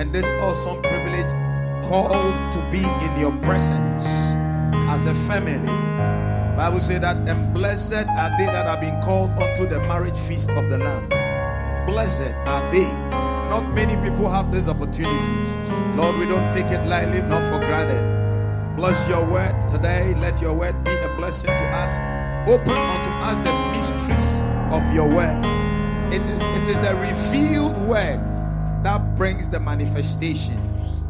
and this awesome privilege called to be in your presence as a family. Bible says that and blessed are they that have been called unto the marriage feast of the Lamb. Blessed are they. Not many people have this opportunity. Lord, we don't take it lightly, not for granted. Bless your word today. Let your word be a blessing to us. Open unto us the mysteries of your word. It is, it is the revealed word brings the manifestation.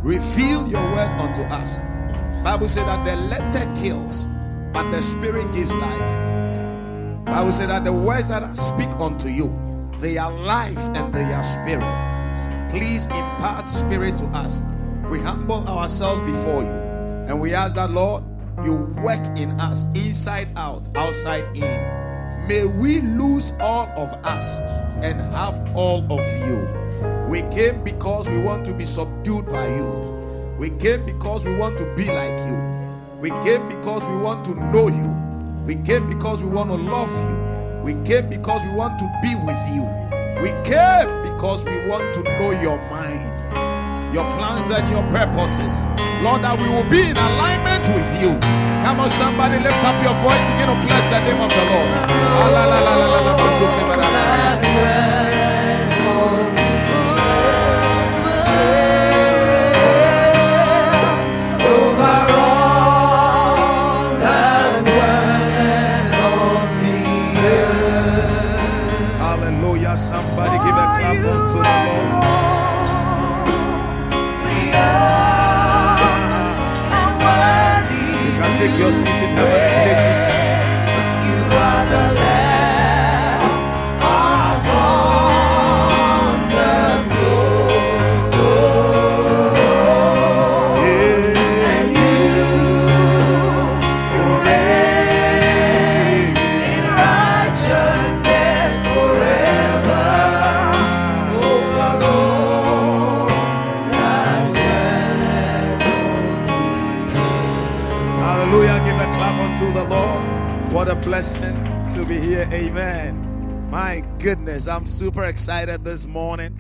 Reveal your word unto us. Bible said that the letter kills, but the spirit gives life. Bible said that the words that I speak unto you, they are life and they are spirit. Please impart spirit to us. We humble ourselves before you. And we ask that, Lord, you work in us inside out, outside in. May we lose all of us and have all of you. We came because we want to be subdued by you. We came because we want to be like you. We came because we want to know you. We came because we want to love you. We came because we want to be with you. We came because we want to know your mind your plans and your purposes. Lord, that we will be in alignment with you. Come on, somebody, lift up your voice, begin to bless the name of the Lord. Blessing to be here. Amen. My goodness, I'm super excited this morning.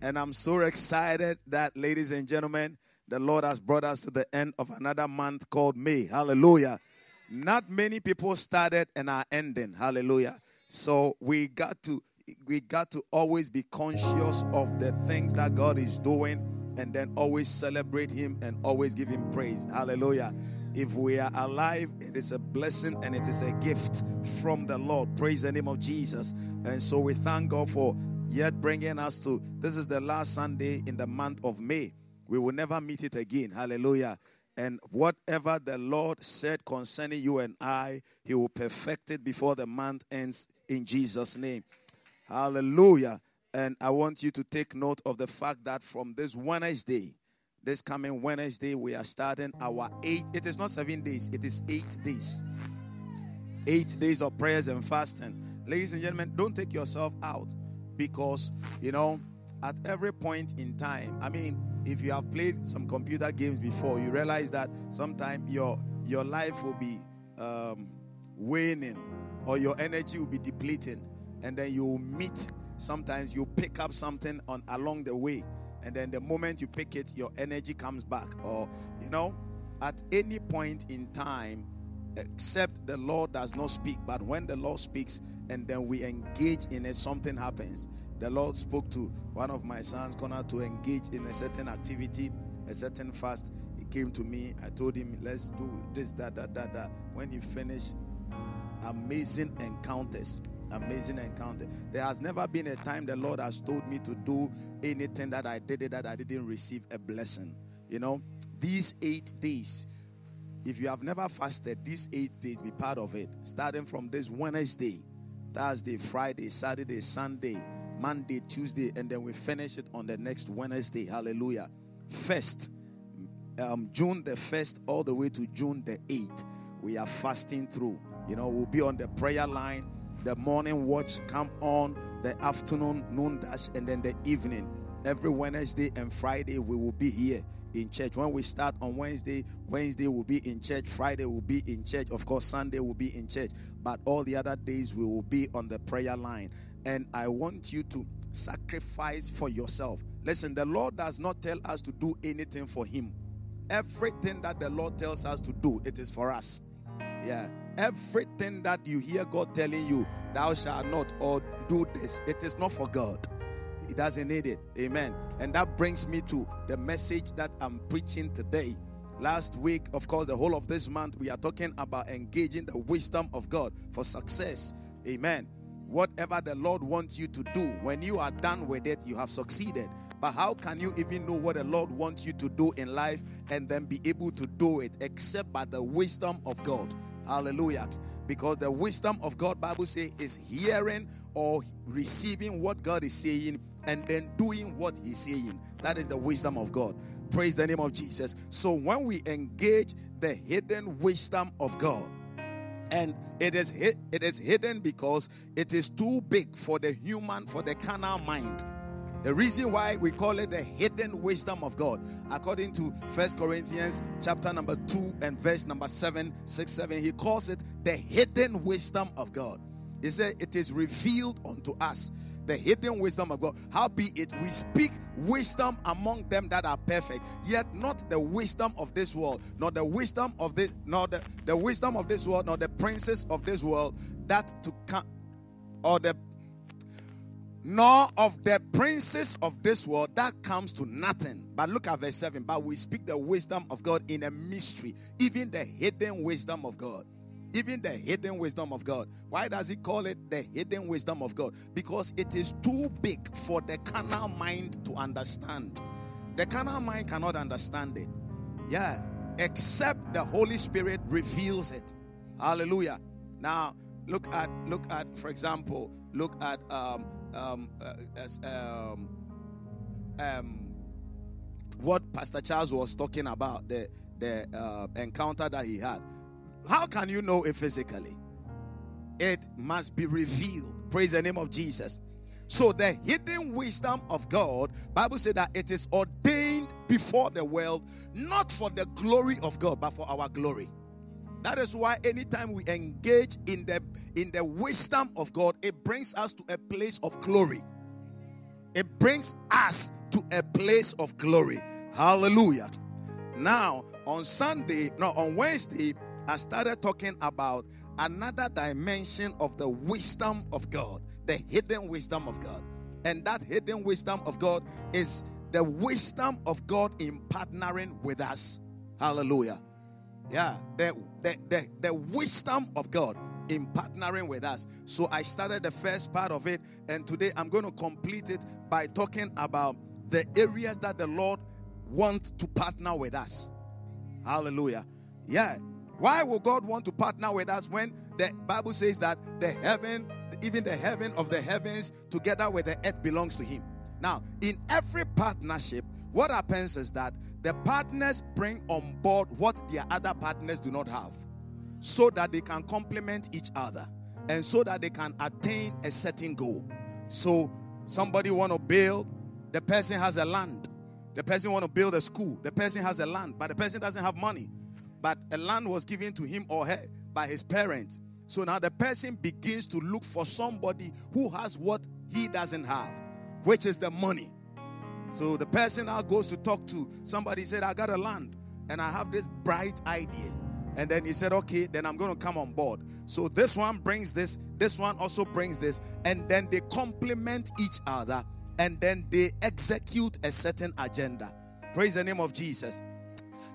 And I'm so excited that, ladies and gentlemen, the Lord has brought us to the end of another month called May. Hallelujah. Not many people started and are ending. Hallelujah. So we got to we got to always be conscious of the things that God is doing and then always celebrate him and always give him praise. Hallelujah. If we are alive, it is a blessing and it is a gift from the Lord. Praise the name of Jesus. And so we thank God for yet bringing us to this is the last Sunday in the month of May. We will never meet it again. Hallelujah. And whatever the Lord said concerning you and I, He will perfect it before the month ends in Jesus' name. Hallelujah. And I want you to take note of the fact that from this Wednesday, this coming Wednesday, we are starting our eight. It is not seven days, it is eight days. Eight days of prayers and fasting. Ladies and gentlemen, don't take yourself out because, you know, at every point in time, I mean, if you have played some computer games before, you realize that sometimes your your life will be um, waning or your energy will be depleting, and then you meet. Sometimes you pick up something on along the way and then the moment you pick it, your energy comes back. Or, you know, at any point in time, except the Lord does not speak, but when the Lord speaks and then we engage in it, something happens. The Lord spoke to one of my sons, Connor, to engage in a certain activity, a certain fast. He came to me. I told him, let's do this, that, that, that, that. When he finished, amazing encounters amazing encounter. There has never been a time the Lord has told me to do anything that I did that I didn't receive a blessing. You know, these eight days, if you have never fasted, these eight days, be part of it. Starting from this Wednesday, Thursday, Friday, Saturday, Sunday, Monday, Tuesday, and then we finish it on the next Wednesday. Hallelujah. First, um, June the 1st, all the way to June the 8th, we are fasting through. You know, we'll be on the prayer line the morning watch come on, the afternoon noon dash, and then the evening. Every Wednesday and Friday, we will be here in church. When we start on Wednesday, Wednesday will be in church, Friday will be in church, of course, Sunday will be in church, but all the other days we will be on the prayer line. And I want you to sacrifice for yourself. Listen, the Lord does not tell us to do anything for Him. Everything that the Lord tells us to do, it is for us. Yeah. Everything that you hear God telling you, thou shalt not or do this, it is not for God. He doesn't need it. Amen. And that brings me to the message that I'm preaching today. Last week, of course, the whole of this month, we are talking about engaging the wisdom of God for success. Amen. Whatever the Lord wants you to do, when you are done with it, you have succeeded. But how can you even know what the Lord wants you to do in life and then be able to do it except by the wisdom of God? Hallelujah. Because the wisdom of God, Bible say, is hearing or receiving what God is saying and then doing what He's saying. That is the wisdom of God. Praise the name of Jesus. So when we engage the hidden wisdom of God, and it is it is hidden because it is too big for the human for the carnal mind the reason why we call it the hidden wisdom of God, according to First Corinthians chapter number 2 and verse number 7, 6, 7, he calls it the hidden wisdom of God. He said, It is revealed unto us the hidden wisdom of God. How be it we speak wisdom among them that are perfect, yet not the wisdom of this world, nor the wisdom of this, nor the, the wisdom of this world, nor the princes of this world, that to come or the nor of the princes of this world that comes to nothing. But look at verse 7. But we speak the wisdom of God in a mystery, even the hidden wisdom of God. Even the hidden wisdom of God. Why does he call it the hidden wisdom of God? Because it is too big for the carnal mind to understand. The carnal mind cannot understand it. Yeah. Except the Holy Spirit reveals it. Hallelujah. Now, look at look at for example look at um, um, uh, um, um, what Pastor Charles was talking about, the, the uh, encounter that he had. How can you know it physically? It must be revealed. Praise the name of Jesus. So the hidden wisdom of God, Bible said that it is ordained before the world, not for the glory of God, but for our glory. That is why anytime we engage in the in the wisdom of God, it brings us to a place of glory. It brings us to a place of glory. Hallelujah. Now, on Sunday, no, on Wednesday, I started talking about another dimension of the wisdom of God, the hidden wisdom of God. And that hidden wisdom of God is the wisdom of God in partnering with us. Hallelujah. Yeah, the, the, the, the wisdom of God in partnering with us. So I started the first part of it, and today I'm going to complete it by talking about the areas that the Lord wants to partner with us. Hallelujah. Yeah. Why would God want to partner with us when the Bible says that the heaven, even the heaven of the heavens, together with the earth belongs to Him? Now, in every partnership, what happens is that the partners bring on board what their other partners do not have so that they can complement each other and so that they can attain a certain goal. So somebody want to build, the person has a land. The person want to build a school. The person has a land, but the person doesn't have money. But a land was given to him or her by his parents. So now the person begins to look for somebody who has what he doesn't have, which is the money. So the person now goes to talk to somebody, said, I got a land and I have this bright idea. And then he said, Okay, then I'm going to come on board. So this one brings this, this one also brings this, and then they complement each other and then they execute a certain agenda. Praise the name of Jesus.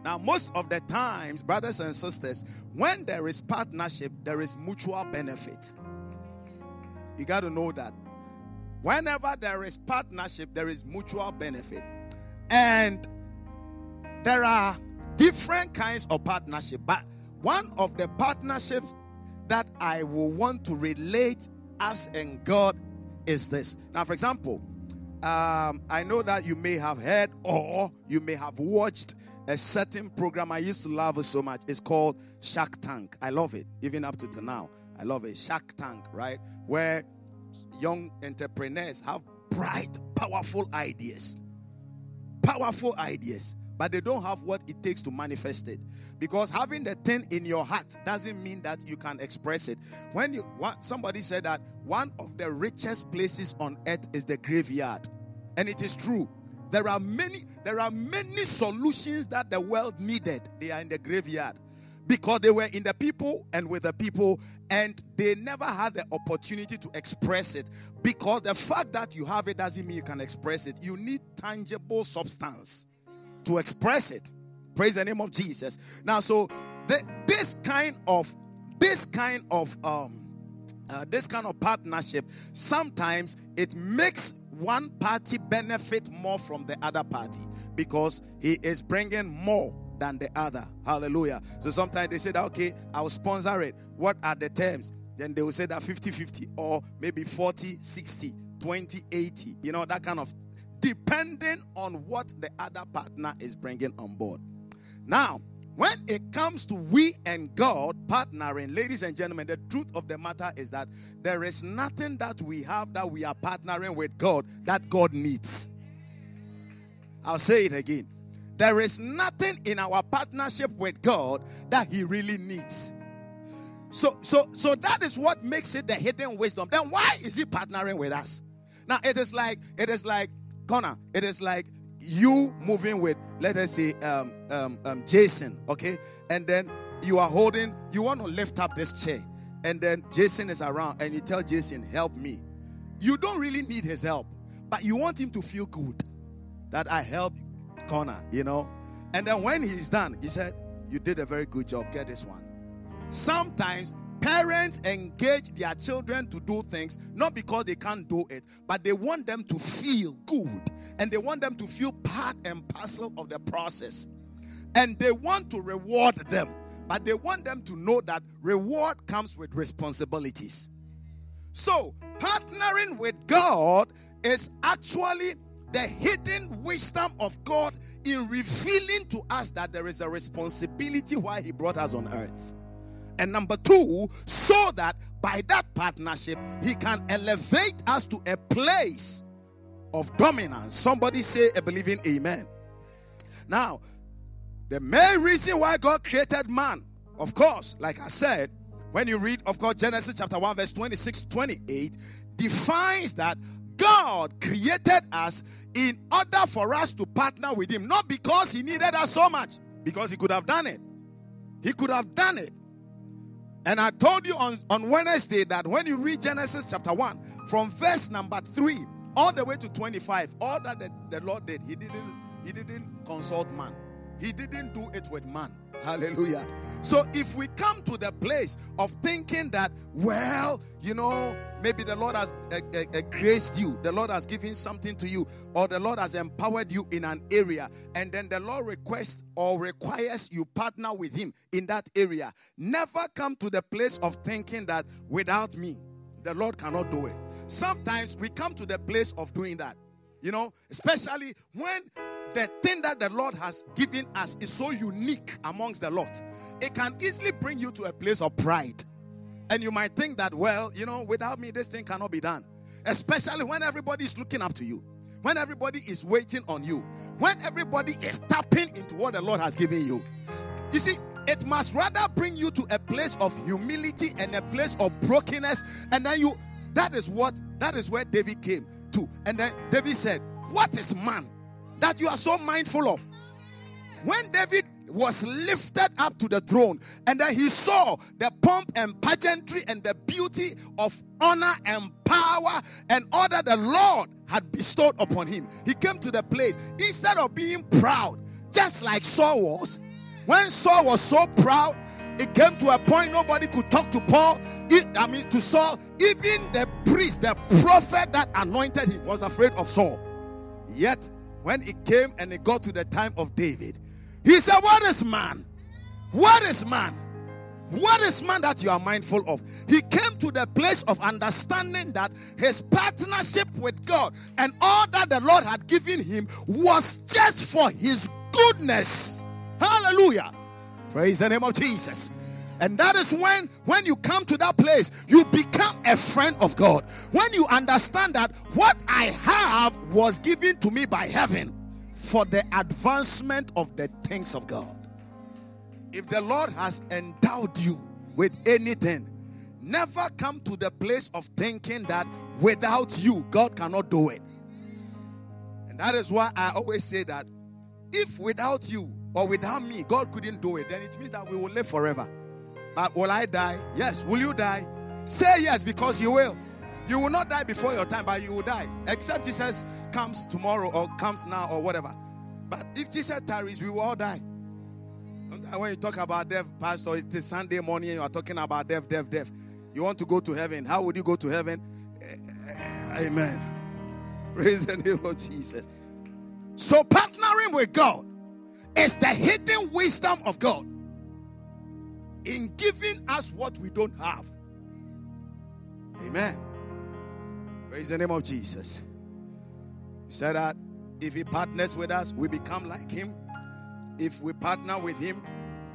Now, most of the times, brothers and sisters, when there is partnership, there is mutual benefit. You got to know that. Whenever there is partnership, there is mutual benefit. And there are different kinds of partnership, but one of the partnerships that I will want to relate us and God is this. Now, for example, um, I know that you may have heard or you may have watched a certain program I used to love so much. It's called Shark Tank. I love it, even up to now. I love it. Shark Tank, right? Where young entrepreneurs have bright, powerful ideas. Powerful ideas but they don't have what it takes to manifest it. Because having the thing in your heart doesn't mean that you can express it. When you somebody said that one of the richest places on earth is the graveyard, and it is true. There are many there are many solutions that the world needed. They are in the graveyard because they were in the people and with the people and they never had the opportunity to express it because the fact that you have it doesn't mean you can express it you need tangible substance to express it praise the name of jesus now so the, this kind of this kind of um uh, this kind of partnership sometimes it makes one party benefit more from the other party because he is bringing more than the other. Hallelujah. So sometimes they say that, okay, I'll sponsor it. What are the terms? Then they will say that 50 50 or maybe 40 60, 20 80. You know, that kind of depending on what the other partner is bringing on board. Now, when it comes to we and God partnering, ladies and gentlemen, the truth of the matter is that there is nothing that we have that we are partnering with God that God needs. I'll say it again. There is nothing in our partnership with God that He really needs. So, so, so that is what makes it the hidden wisdom. Then why is He partnering with us? Now it is like it is like Connor. It is like you moving with, let us say, um, um, um, Jason. Okay, and then you are holding. You want to lift up this chair, and then Jason is around, and you tell Jason, "Help me." You don't really need his help, but you want him to feel good that I help Connor, you know. And then when he's done, he said, You did a very good job. Get this one. Sometimes parents engage their children to do things not because they can't do it, but they want them to feel good and they want them to feel part and parcel of the process. And they want to reward them, but they want them to know that reward comes with responsibilities. So, partnering with God is actually the hidden wisdom of God in revealing to us that there is a responsibility why He brought us on earth. And number two, so that by that partnership, He can elevate us to a place of dominance. Somebody say a believing amen. Now, the main reason why God created man, of course, like I said, when you read, of course, Genesis chapter 1, verse 26 28, defines that God created us in order for us to partner with Him, not because He needed us so much, because He could have done it. He could have done it. And I told you on, on Wednesday that when you read Genesis chapter 1, from verse number 3 all the way to 25, all that the, the Lord did, He didn't He didn't consult man. He didn't do it with man. Hallelujah. So if we come to the place of thinking that, well, you know, maybe the Lord has uh, uh, graced you, the Lord has given something to you, or the Lord has empowered you in an area, and then the Lord requests or requires you partner with Him in that area. Never come to the place of thinking that without me, the Lord cannot do it. Sometimes we come to the place of doing that, you know, especially when the thing that the Lord has given us is so unique amongst the lot. It can easily bring you to a place of pride. And you might think that, well, you know, without me, this thing cannot be done. Especially when everybody is looking up to you, when everybody is waiting on you, when everybody is tapping into what the Lord has given you. You see, it must rather bring you to a place of humility and a place of brokenness. And then you, that is what, that is where David came to. And then David said, What is man that you are so mindful of. When David was lifted up to the throne and then he saw the pomp and pageantry and the beauty of honor and power and all that the Lord had bestowed upon him. He came to the place instead of being proud, just like Saul was. When Saul was so proud, it came to a point nobody could talk to Paul. I mean, to Saul, even the priest, the prophet that anointed him, was afraid of Saul. Yet when it came and it got to the time of David, he said, What is man? What is man? What is man that you are mindful of? He came to the place of understanding that his partnership with God and all that the Lord had given him was just for his goodness. Hallelujah. Praise the name of Jesus. And that is when, when you come to that place, you become a friend of God. When you understand that what I have was given to me by heaven. For the advancement of the things of God. If the Lord has endowed you with anything, never come to the place of thinking that without you, God cannot do it. And that is why I always say that if without you or without me, God couldn't do it, then it means that we will live forever. But will I die? Yes. Will you die? Say yes because you will. You will not die before your time, but you will die. Except Jesus comes tomorrow or comes now or whatever. But if Jesus tarries, we will all die. Sometimes when you talk about death, Pastor, it's Sunday morning and you are talking about death, death, death. You want to go to heaven. How would you go to heaven? Eh, eh, eh, amen. Praise the name of Jesus. So, partnering with God is the hidden wisdom of God in giving us what we don't have. Amen. Praise the name of Jesus. He said that if He partners with us, we become like Him. If we partner with Him,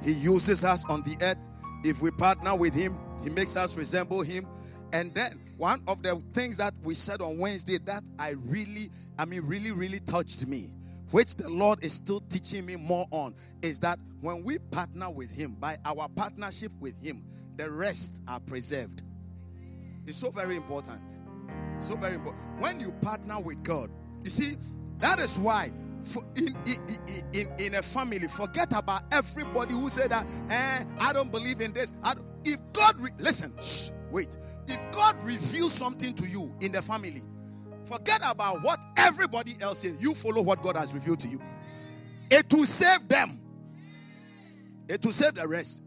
He uses us on the earth. If we partner with Him, He makes us resemble Him. And then one of the things that we said on Wednesday that I really, I mean, really, really touched me, which the Lord is still teaching me more on, is that when we partner with Him, by our partnership with Him, the rest are preserved. It's so very important. So very important. When you partner with God, you see, that is why in, in, in, in, a family, forget about everybody who said that, eh, I don't believe in this. if God, re- listen, shh, wait. If God reveals something to you in the family, forget about what everybody else says. You follow what God has revealed to you. It will save them. It will save the rest.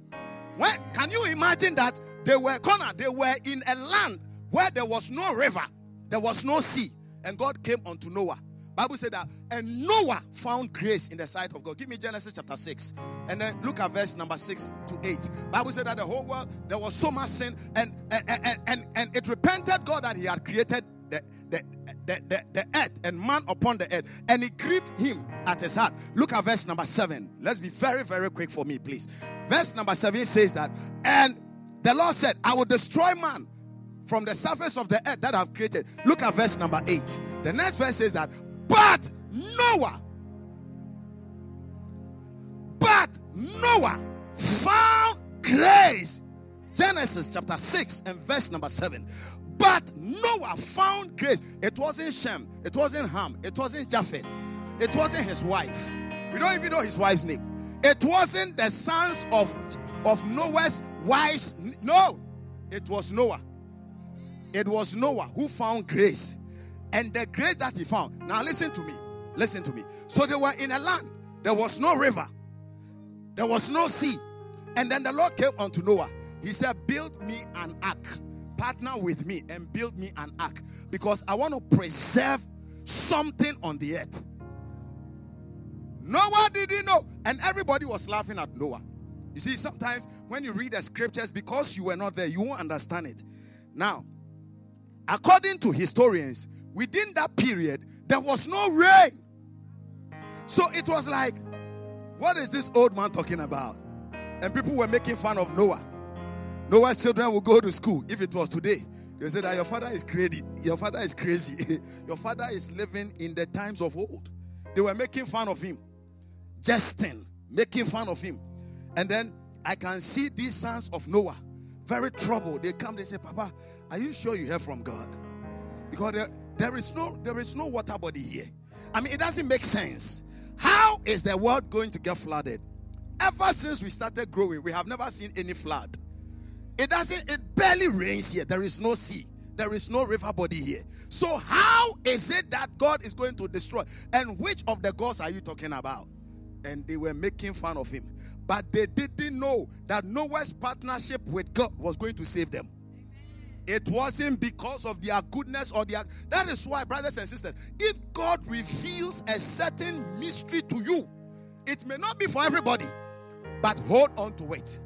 When, can you imagine that they were corner, they were in a land where there was no river, there was no sea, and God came unto Noah. Bible said that, and Noah found grace in the sight of God. Give me Genesis chapter 6. And then look at verse number 6 to 8. Bible said that the whole world, there was so much sin, and and, and, and, and it repented God that He had created the, the, the, the, the earth and man upon the earth, and it grieved him at his heart. Look at verse number 7. Let's be very, very quick for me, please. Verse number 7 says that, and the Lord said, I will destroy man from the surface of the earth that I've created. Look at verse number 8. The next verse says that, but Noah, but Noah found grace. Genesis chapter 6 and verse number 7. But Noah found grace. It wasn't Shem, it wasn't Ham, it wasn't Japheth, it wasn't his wife. We don't even know his wife's name. It wasn't the sons of, of Noah's wives. No, it was Noah. It was Noah who found grace. And the grace that he found. Now, listen to me. Listen to me. So they were in a land. There was no river, there was no sea. And then the Lord came unto Noah. He said, Build me an ark. Partner with me and build me an ark. Because I want to preserve something on the earth. Noah didn't know. And everybody was laughing at Noah. You see, sometimes when you read the scriptures, because you were not there, you won't understand it. Now, according to historians, within that period, there was no rain. So it was like, what is this old man talking about? And people were making fun of Noah. Noah's children will go to school. If it was today, they said that your father is crazy. Your father is crazy. your father is living in the times of old. They were making fun of him, jesting, making fun of him. And then I can see these sons of Noah very troubled. They come, they say, Papa, are you sure you hear from God? Because there, there is no there is no water body here. I mean, it doesn't make sense. How is the world going to get flooded? Ever since we started growing, we have never seen any flood. It doesn't, it barely rains here. There is no sea. There is no river body here. So, how is it that God is going to destroy? And which of the gods are you talking about? And they were making fun of him. But they didn't know that Noah's partnership with God was going to save them. It wasn't because of their goodness or their. That is why, brothers and sisters, if God reveals a certain mystery to you, it may not be for everybody, but hold on to it.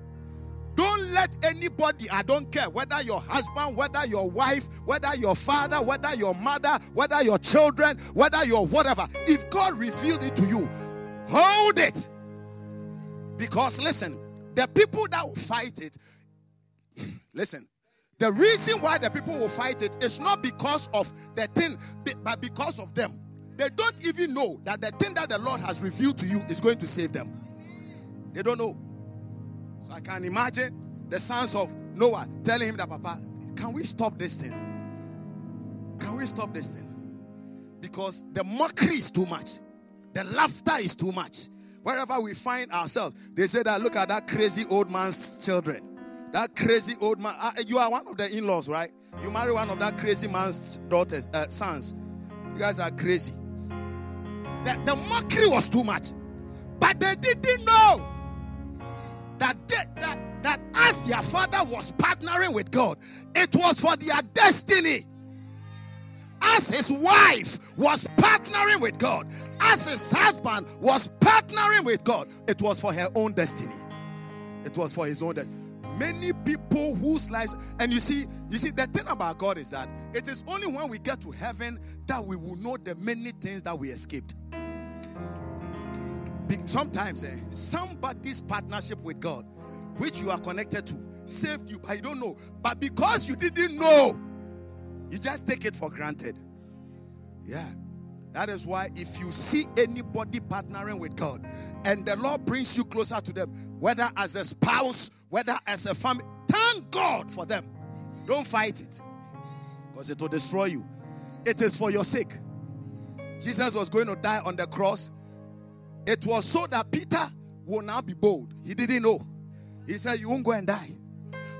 Don't let anybody, I don't care whether your husband, whether your wife, whether your father, whether your mother, whether your children, whether your whatever, if God revealed it to you, hold it. Because listen, the people that will fight it, listen, the reason why the people will fight it is not because of the thing, but because of them. they don't even know that the thing that the Lord has revealed to you is going to save them. They don't know. So I can imagine the sons of Noah telling him that, Papa, can we stop this thing? Can we stop this thing? Because the mockery is too much, the laughter is too much. Wherever we find ourselves, they say that look at that crazy old man's children. That crazy old man. Uh, you are one of the in laws, right? You marry one of that crazy man's daughters, uh, sons. You guys are crazy. The, the mockery was too much. But they didn't know that, they, that, that as their father was partnering with God, it was for their destiny. As his wife was partnering with God, as his husband was partnering with God, it was for her own destiny. It was for his own destiny many people whose lives and you see you see the thing about god is that it is only when we get to heaven that we will know the many things that we escaped. Sometimes eh, somebody's partnership with god which you are connected to saved you but you don't know. But because you didn't know you just take it for granted. Yeah. That is why if you see anybody partnering with God and the Lord brings you closer to them, whether as a spouse, whether as a family, thank God for them. Don't fight it because it will destroy you. It is for your sake. Jesus was going to die on the cross. It was so that Peter will now be bold. He didn't know. He said, You won't go and die.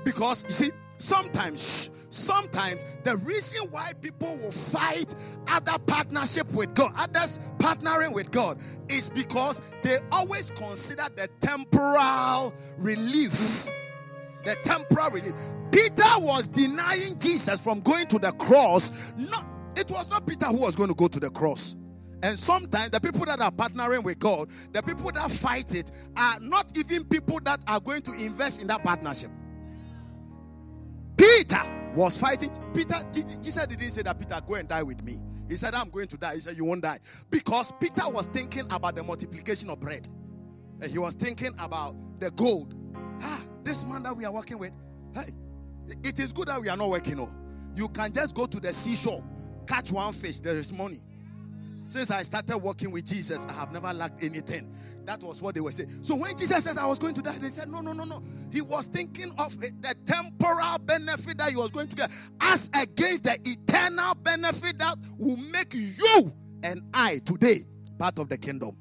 Because you see, sometimes, sometimes the reason why people will fight other partnership with God, others partnering with God, is because they always consider the temporal relief. The temporal relief. Peter was denying Jesus from going to the cross. Not, it was not Peter who was going to go to the cross. And sometimes the people that are partnering with God, the people that fight it, are not even people that are going to invest in that partnership. Peter was fighting. Peter, Jesus didn't say that Peter, go and die with me. He said, I'm going to die. He said, You won't die. Because Peter was thinking about the multiplication of bread. And he was thinking about the gold. Ah, this man that we are working with, hey, it is good that we are not working. No. You can just go to the seashore, catch one fish, there is money. Since I started working with Jesus, I have never lacked anything. That was what they were saying. So when Jesus says I was going to die, they said, No, no, no, no. He was thinking of the temporal benefit that he was going to get as against the eternal benefit that will make you and I today part of the kingdom.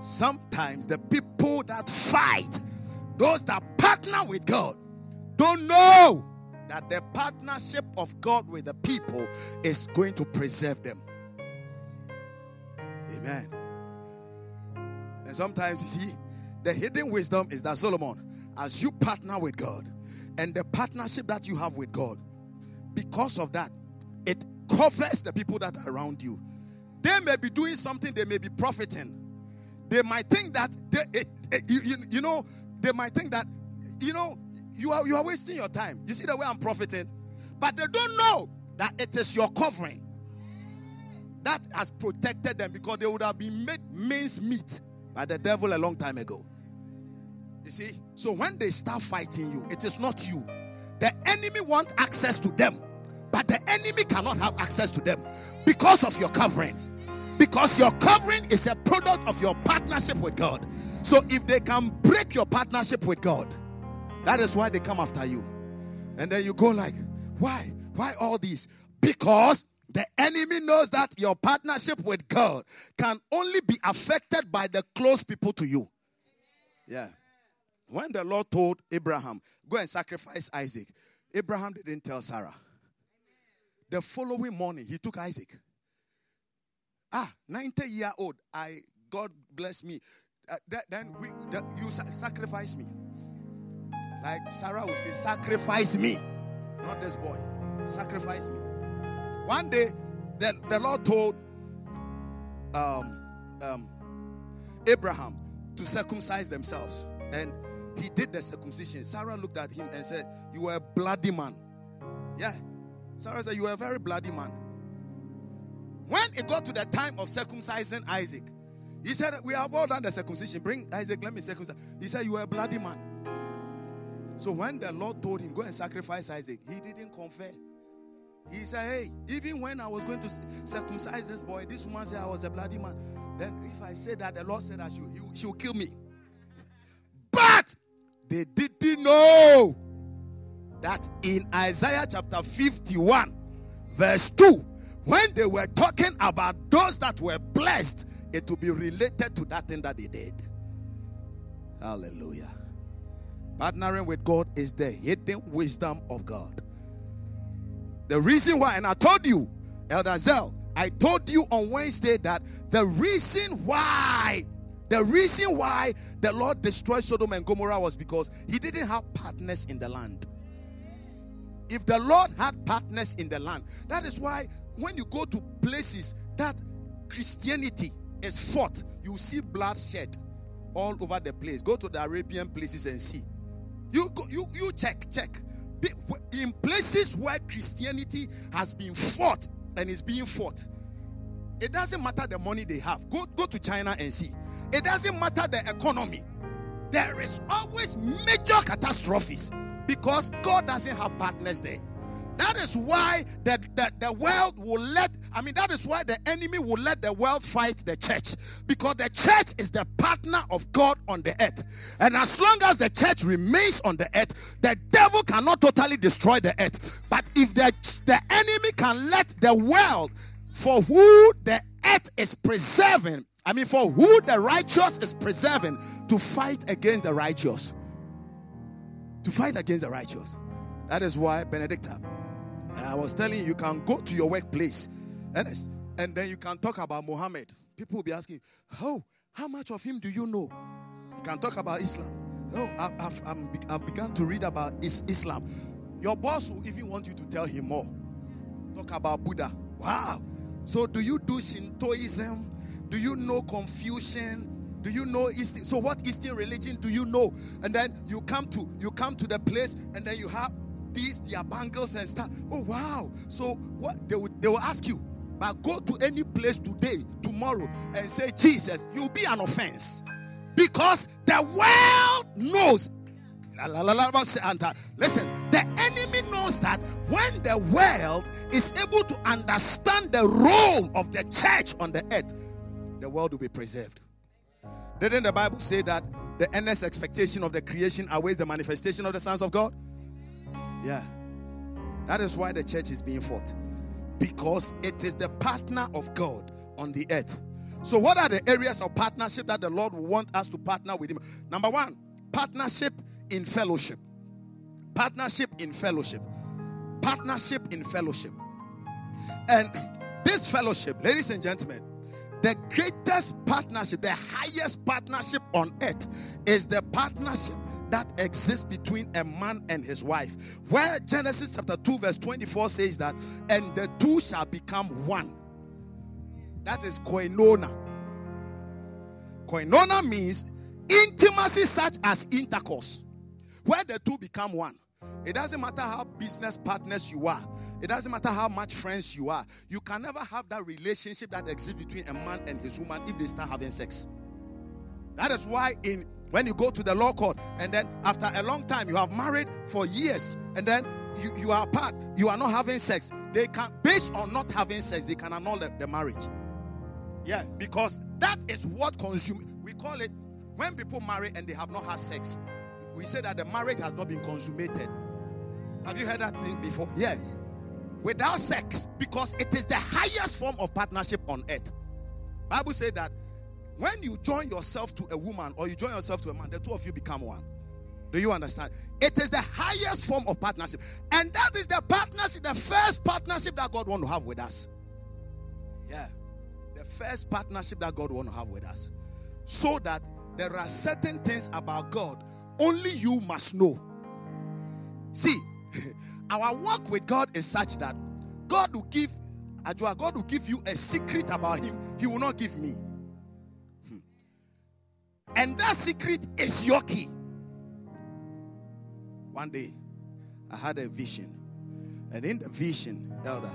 Sometimes the people that fight, those that partner with God, don't know that the partnership of God with the people is going to preserve them. Amen. And sometimes you see, the hidden wisdom is that Solomon, as you partner with God and the partnership that you have with God, because of that, it covers the people that are around you. They may be doing something, they may be profiting. They might think that they, it, eh, it, you, you know, they might think that you know you are you are wasting your time. You see the way I'm profiting, but they don't know that it is your covering that has protected them because they would have been made mince meat by the devil a long time ago. You see? So when they start fighting you, it is not you. The enemy want access to them, but the enemy cannot have access to them because of your covering. Because your covering is a product of your partnership with God. So if they can break your partnership with God, that is why they come after you. And then you go like, why? Why all these? Because the enemy knows that your partnership with God can only be affected by the close people to you. Yeah. When the Lord told Abraham, go and sacrifice Isaac, Abraham didn't tell Sarah. The following morning, he took Isaac. Ah, 90 year old, I God bless me. Uh, that, then we, that you sacrifice me. Like Sarah would say, sacrifice me, not this boy. Sacrifice me. One day, the, the Lord told um, um, Abraham to circumcise themselves. And he did the circumcision. Sarah looked at him and said, You are a bloody man. Yeah. Sarah said, You are a very bloody man. When it got to the time of circumcising Isaac, he said, We have all done the circumcision. Bring Isaac, let me circumcise. He said, You are a bloody man. So when the Lord told him, Go and sacrifice Isaac, he didn't confer. He said, Hey, even when I was going to circumcise this boy, this woman said I was a bloody man. Then if I say that, the Lord said I should, she will kill me. They didn't know that in Isaiah chapter 51, verse 2, when they were talking about those that were blessed, it will be related to that thing that they did. Hallelujah. Partnering with God is the hidden wisdom of God. The reason why, and I told you, Elder Zell, I told you on Wednesday that the reason why, the reason why the Lord destroyed Sodom and Gomorrah was because he didn't have partners in the land. If the Lord had partners in the land, that is why when you go to places that Christianity is fought, you see bloodshed all over the place. Go to the Arabian places and see. You go, you you check check in places where Christianity has been fought and is being fought. It doesn't matter the money they have. Go go to China and see. It doesn't matter the economy. There is always major catastrophes because God doesn't have partners there. That is why the, the, the world will let, I mean, that is why the enemy will let the world fight the church. Because the church is the partner of God on the earth. And as long as the church remains on the earth, the devil cannot totally destroy the earth. But if the, the enemy can let the world, for who the earth is preserving, I mean, for who the righteous is preserving, to fight against the righteous. To fight against the righteous. That is why Benedicta I was telling you, you can go to your workplace and, and then you can talk about Muhammad. People will be asking, Oh, how much of him do you know? You can talk about Islam. Oh, I've, I've, I've begun to read about Islam. Your boss will even want you to tell him more. Talk about Buddha. Wow. So, do you do Shintoism? Do you know Confucian? Do you know Eastern? So, what Eastern religion do you know? And then you come to you come to the place, and then you have these their bangles and stuff. Oh wow! So what they they will ask you, but go to any place today, tomorrow, and say Jesus, you'll be an offense because the world knows. Listen, the enemy knows that when the world is able to understand the role of the church on the earth, the world will be preserved. Didn't the Bible say that the endless expectation of the creation awaits the manifestation of the sons of God? Yeah. That is why the church is being fought. Because it is the partner of God on the earth. So, what are the areas of partnership that the Lord will want us to partner with Him? Number one, partnership in fellowship. Partnership in fellowship. Partnership in fellowship. And this fellowship, ladies and gentlemen, the greatest partnership, the highest partnership on earth is the partnership that exists between a man and his wife. Where Genesis chapter 2, verse 24 says that, and the two shall become one. That is koinonia. Koinonia means intimacy such as intercourse, where the two become one. It doesn't matter how business partners you are. It doesn't matter how much friends you are. You can never have that relationship that exists between a man and his woman if they start having sex. That is why in when you go to the law court and then after a long time you have married for years and then you, you are apart, you are not having sex. They can, based on not having sex, they can annul the, the marriage. Yeah, because that is what consume. We call it when people marry and they have not had sex. We say that the marriage has not been consummated. Have you heard that thing before? Yeah. Without sex, because it is the highest form of partnership on earth. Bible says that when you join yourself to a woman or you join yourself to a man, the two of you become one. Do you understand? It is the highest form of partnership. And that is the partnership, the first partnership that God want to have with us. Yeah. The first partnership that God want to have with us. So that there are certain things about God only you must know. See, our work with God is such that God will give Ajua, God will give you a secret about him. He will not give me. Hmm. And that secret is your key. One day, I had a vision. And in the vision, elder,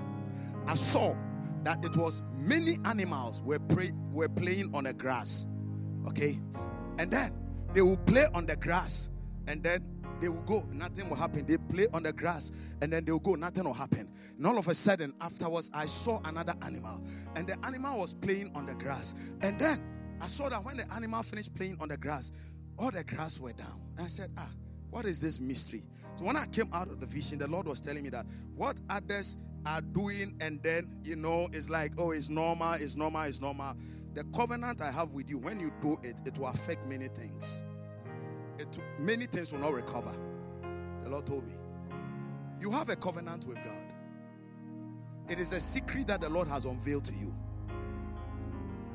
I saw that it was many animals were, were playing on the grass. Okay? And then they will play on the grass. And then they will go, nothing will happen. They play on the grass and then they'll go, nothing will happen. And all of a sudden, afterwards, I saw another animal and the animal was playing on the grass. And then I saw that when the animal finished playing on the grass, all the grass were down. And I said, Ah, what is this mystery? So when I came out of the vision, the Lord was telling me that what others are doing, and then you know, it's like, oh, it's normal, it's normal, it's normal. The covenant I have with you, when you do it, it will affect many things. It, many things will not recover. The Lord told me. You have a covenant with God. It is a secret that the Lord has unveiled to you.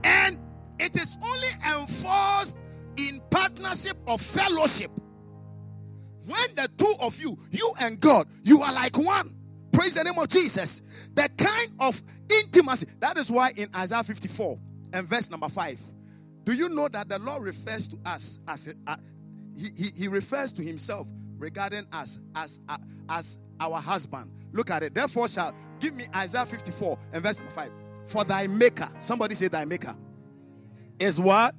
And it is only enforced in partnership or fellowship. When the two of you, you and God, you are like one. Praise the name of Jesus. The kind of intimacy. That is why in Isaiah 54 and verse number 5, do you know that the Lord refers to us as he, he, refers to himself regarding us as, uh, as our husband. Look at it. Therefore, shall give me Isaiah 54 and verse 5. For thy maker, somebody say thy maker, is what?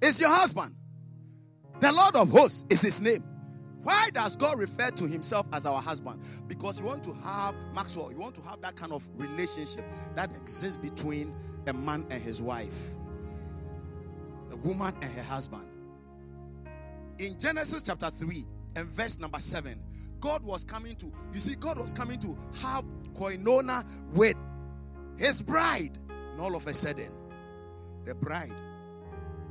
Is your husband. The Lord of hosts is his name. Why does God refer to himself as our husband? Because you want to have, Maxwell, you want to have that kind of relationship that exists between a man and his wife, a woman and her husband. In Genesis chapter 3 and verse number 7, God was coming to, you see, God was coming to have koinonia with his bride. And all of a sudden, the bride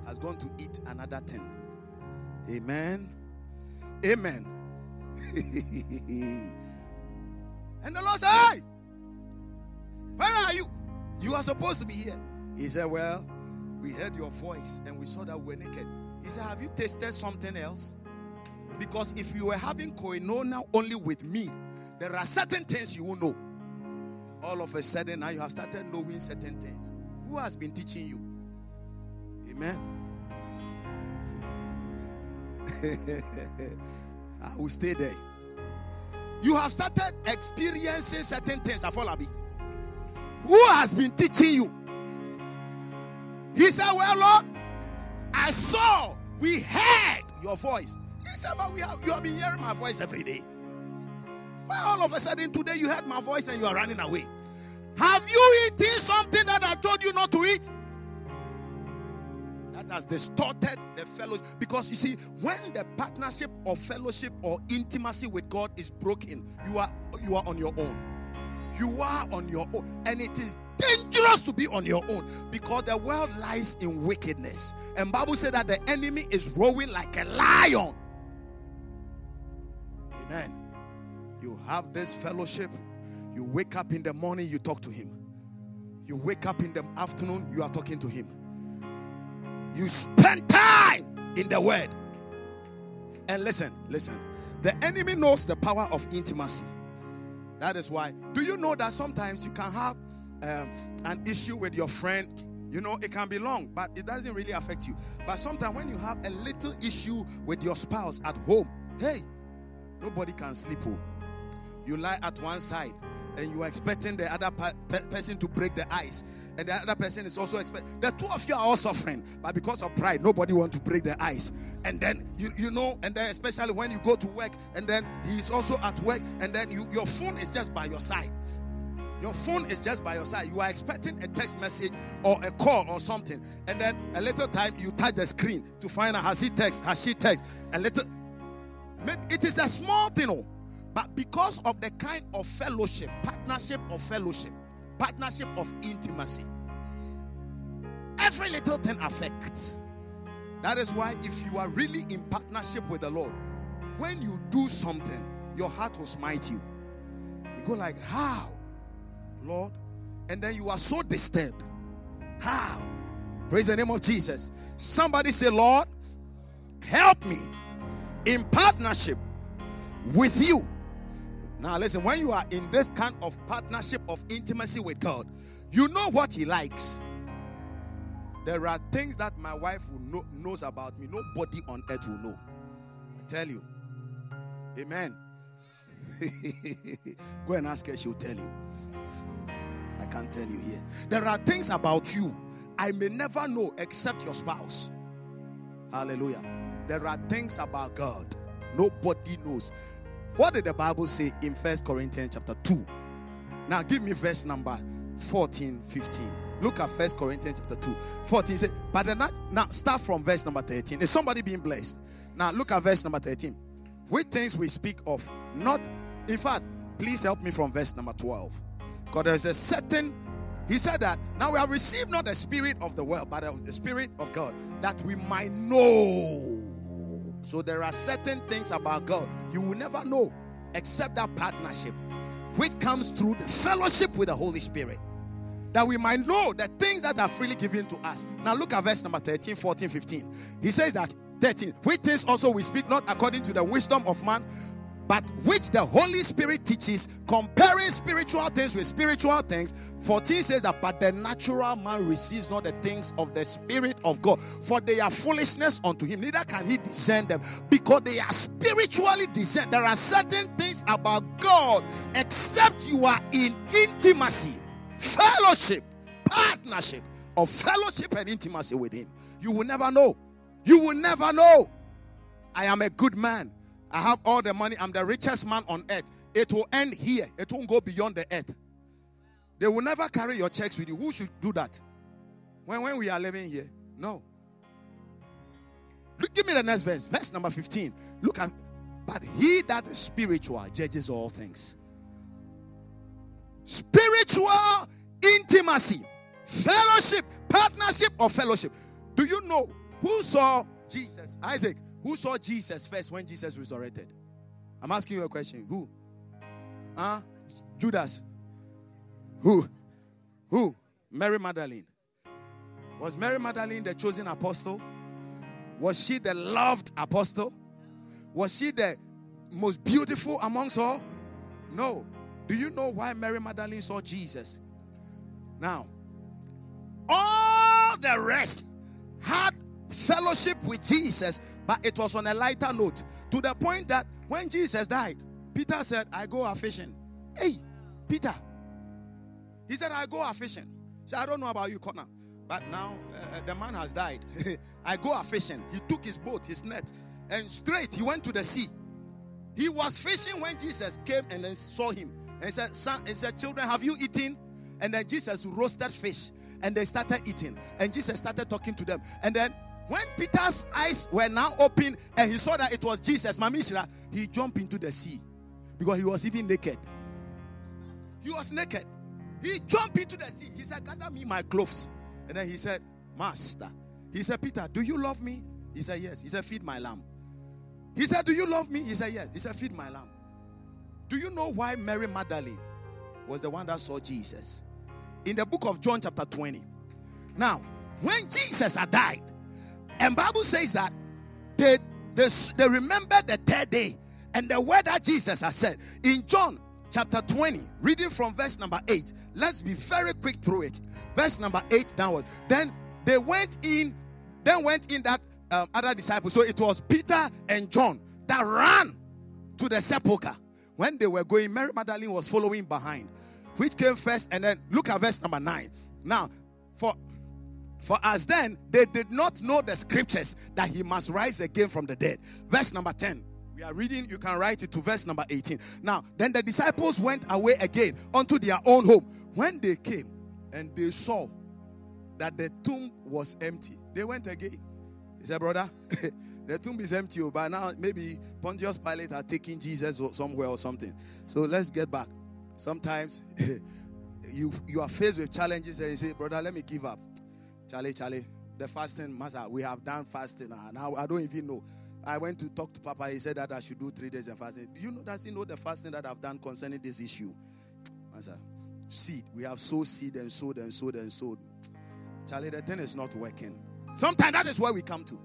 has gone to eat another thing. Amen. Amen. and the Lord said, Hey, where are you? You are supposed to be here. He said, Well, we heard your voice and we saw that we're naked. He said, Have you tasted something else? Because if you were having koinonia only with me, there are certain things you will know. All of a sudden, now you have started knowing certain things. Who has been teaching you? Amen. I will stay there. You have started experiencing certain things, Afolabi. Who has been teaching you? He said, Well, Lord, I saw, we heard your voice. He said, But we have you have been hearing my voice every day. Well, all of a sudden today you heard my voice and you are running away. Have you eaten something that I told you not to eat? that has distorted the fellowship. Because you see, when the partnership or fellowship or intimacy with God is broken, you are you are on your own. You are on your own, and it is dangerous to be on your own because the world lies in wickedness. And Bible said that the enemy is roaring like a lion. Amen. You have this fellowship. You wake up in the morning, you talk to him. You wake up in the afternoon, you are talking to him you spend time in the word. And listen, listen. The enemy knows the power of intimacy. That is why. Do you know that sometimes you can have um, an issue with your friend? You know, it can be long, but it doesn't really affect you. But sometimes when you have a little issue with your spouse at home, hey, nobody can sleep. Oh. You lie at one side and you are expecting the other pe- person to break the ice and the other person is also expect the two of you are all suffering but because of pride nobody want to break the ice and then you you know and then especially when you go to work and then he's also at work and then you your phone is just by your side your phone is just by your side. You are expecting a text message or a call or something. And then a little time you touch the screen to find out has he text, has she text. A little it is a small thing, oh, but because of the kind of fellowship, partnership of fellowship, partnership of intimacy, every little thing affects. That is why, if you are really in partnership with the Lord, when you do something, your heart will smite you. You go like, How? Lord? And then you are so disturbed. How? Praise the name of Jesus. Somebody say, Lord, help me in partnership with you now, listen, when you are in this kind of partnership of intimacy with God, you know what He likes. There are things that my wife know, knows about me. Nobody on earth will know. I tell you. Amen. Go and ask her, she'll tell you. I can't tell you here. There are things about you I may never know except your spouse. Hallelujah. There are things about God Nobody knows. What did the Bible say in First Corinthians chapter 2? Now give me verse number 14, 15. Look at First Corinthians chapter 2. 14 say, but then now start from verse number 13. Is somebody being blessed? Now look at verse number 13. With things we speak of, not in fact, please help me from verse number 12. Because there's a certain he said that now we have received not the spirit of the world, but the spirit of God, that we might know. So there are certain things about God you will never know except that partnership, which comes through the fellowship with the Holy Spirit. That we might know the things that are freely given to us. Now look at verse number 13, 14, 15. He says that 13, which things also we speak not according to the wisdom of man, but which the Holy Spirit teaches, comparing spiritual things with spiritual things. 14 says that, but the natural man receives not the things of the Spirit of God, for they are foolishness unto him, neither can he discern them, because they are spiritually discerned. There are certain things about God, except you are in intimacy, fellowship, partnership, of fellowship and intimacy with him. You will never know. You will never know. I am a good man. I have all the money. I'm the richest man on earth. It will end here. It won't go beyond the earth. They will never carry your checks with you. Who should do that? When, when we are living here? No. Look, give me the next verse. Verse number 15. Look at, but he that is spiritual judges all things. Spiritual intimacy, fellowship, partnership, or fellowship. Do you know who saw Jesus? Isaac, who saw Jesus first when Jesus resurrected? I'm asking you a question. Who? Huh? Judas. Who? Who? Mary Magdalene. Was Mary Magdalene the chosen apostle? Was she the loved apostle? Was she the most beautiful amongst all? No. Do you know why Mary Magdalene saw Jesus? Now, all the rest had fellowship with Jesus but it was on a lighter note to the point that when Jesus died, Peter said, I go a fishing. Hey, Peter. He said, I go a fishing. So I don't know about you, Connor. But now uh, the man has died. I go a fishing. He took his boat, his net, and straight he went to the sea. He was fishing when Jesus came and then saw him. And said, Son, he said, Children, have you eaten? And then Jesus roasted fish. And they started eating. And Jesus started talking to them. And then when Peter's eyes were now open and he saw that it was Jesus, Mamishra, he jumped into the sea because he was even naked. He was naked. He jumped into the sea. He said, Gather me my clothes. And then he said, Master. He said, Peter, do you love me? He said, Yes. He said, Feed my lamb. He said, Do you love me? He said, Yes. He said, Feed my lamb. Do you know why Mary Magdalene was the one that saw Jesus? In the book of John, chapter 20. Now, when Jesus had died, and Bible says that they, they, they remember the third day and the word that Jesus has said. In John chapter 20, reading from verse number 8. Let's be very quick through it. Verse number 8 downwards. Then they went in, then went in that um, other disciples. So it was Peter and John that ran to the sepulchre. When they were going, Mary Magdalene was following behind. Which came first? And then look at verse number 9. Now, for for as then they did not know the scriptures that he must rise again from the dead. Verse number 10. We are reading, you can write it to verse number 18. Now, then the disciples went away again unto their own home. When they came and they saw that the tomb was empty, they went again. He said, Brother, the tomb is empty, oh, but now maybe Pontius Pilate are taking Jesus somewhere or something. So let's get back. Sometimes you, you are faced with challenges and you say, Brother, let me give up. Charlie, Charlie, the fasting, Master, we have done fasting. Ah, and now I don't even know. I went to talk to Papa. He said that I should do three days and fasting. Do you know, does he know the fasting that I've done concerning this issue? Master, seed. We have sowed seed and sowed and sowed and sowed. Charlie, the thing is not working. Sometimes that is where we come to.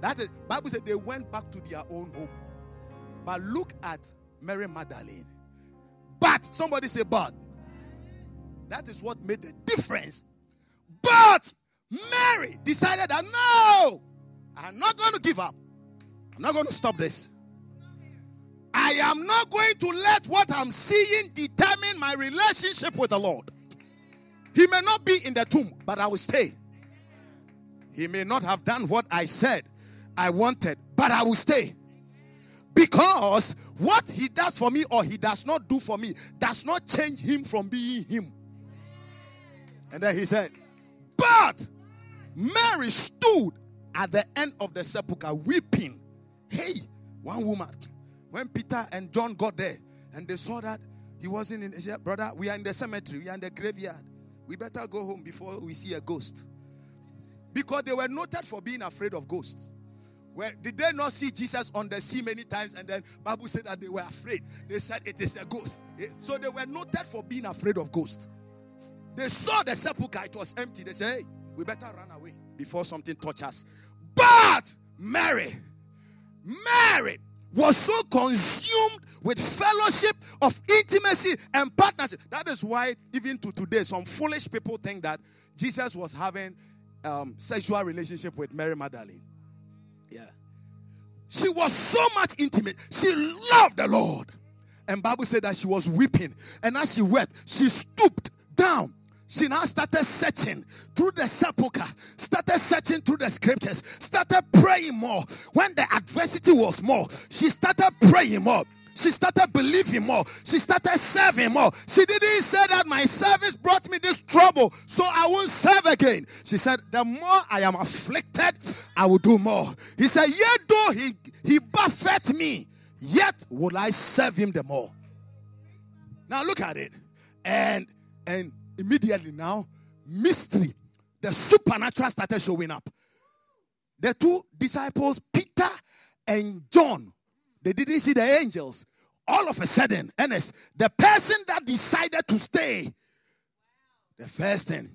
That is, Bible said they went back to their own home. But look at Mary Magdalene. But, somebody say, but. That is what made the difference. But Mary decided that no, I'm not going to give up. I'm not going to stop this. I am not going to let what I'm seeing determine my relationship with the Lord. He may not be in the tomb, but I will stay. He may not have done what I said I wanted, but I will stay. Because what he does for me or he does not do for me does not change him from being him. And then he said, But Mary stood at the end of the sepulchre weeping. Hey, one woman. When Peter and John got there and they saw that he wasn't in, he said, Brother, we are in the cemetery, we are in the graveyard. We better go home before we see a ghost. Because they were noted for being afraid of ghosts. Where did they not see Jesus on the sea many times? And then Bible said that they were afraid. They said it is a ghost. Eh, so they were noted for being afraid of ghosts. They saw the sepulchre, it was empty. They said, Hey, we better run away before something touches us. But Mary, Mary was so consumed with fellowship of intimacy and partnership. That is why, even to today, some foolish people think that Jesus was having um, sexual relationship with Mary Magdalene. Yeah. She was so much intimate. She loved the Lord. And Bible said that she was weeping. And as she wept, she stooped down. She now started searching through the sepulchre, started searching through the scriptures, started praying more. When the adversity was more, she started praying more. She started believing more. She started serving more. She didn't say that my service brought me this trouble, so I won't serve again. She said, The more I am afflicted, I will do more. He said, Yet though he, he buffet me, yet will I serve him the more. Now look at it. And and immediately now, mystery, the supernatural started showing up. The two disciples, Peter and John, they didn't see the angels. All of a sudden, Ernest, the person that decided to stay, the first thing,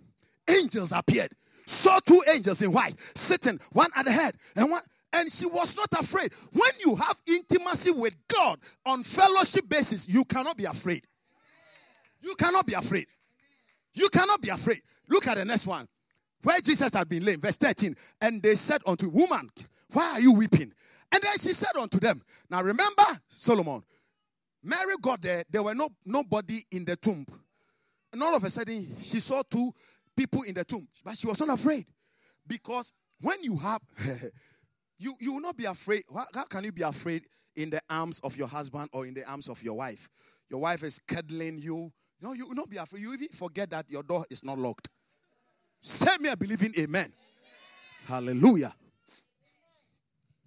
angels appeared. Saw two angels in white sitting, one at the head and one. And she was not afraid. When you have intimacy with God on fellowship basis, you cannot be afraid. You cannot be afraid. You cannot be afraid. Look at the next one. Where Jesus had been lame, verse 13. And they said unto woman, Why are you weeping? And then she said unto them, Now remember, Solomon, Mary got there, there were no nobody in the tomb. And all of a sudden, she saw two people in the tomb, but she was not afraid. Because when you have, you, you will not be afraid. How, how can you be afraid in the arms of your husband or in the arms of your wife? Your wife is cuddling you. No, you will not be afraid. You even forget that your door is not locked. Say me a believing amen. amen. Hallelujah.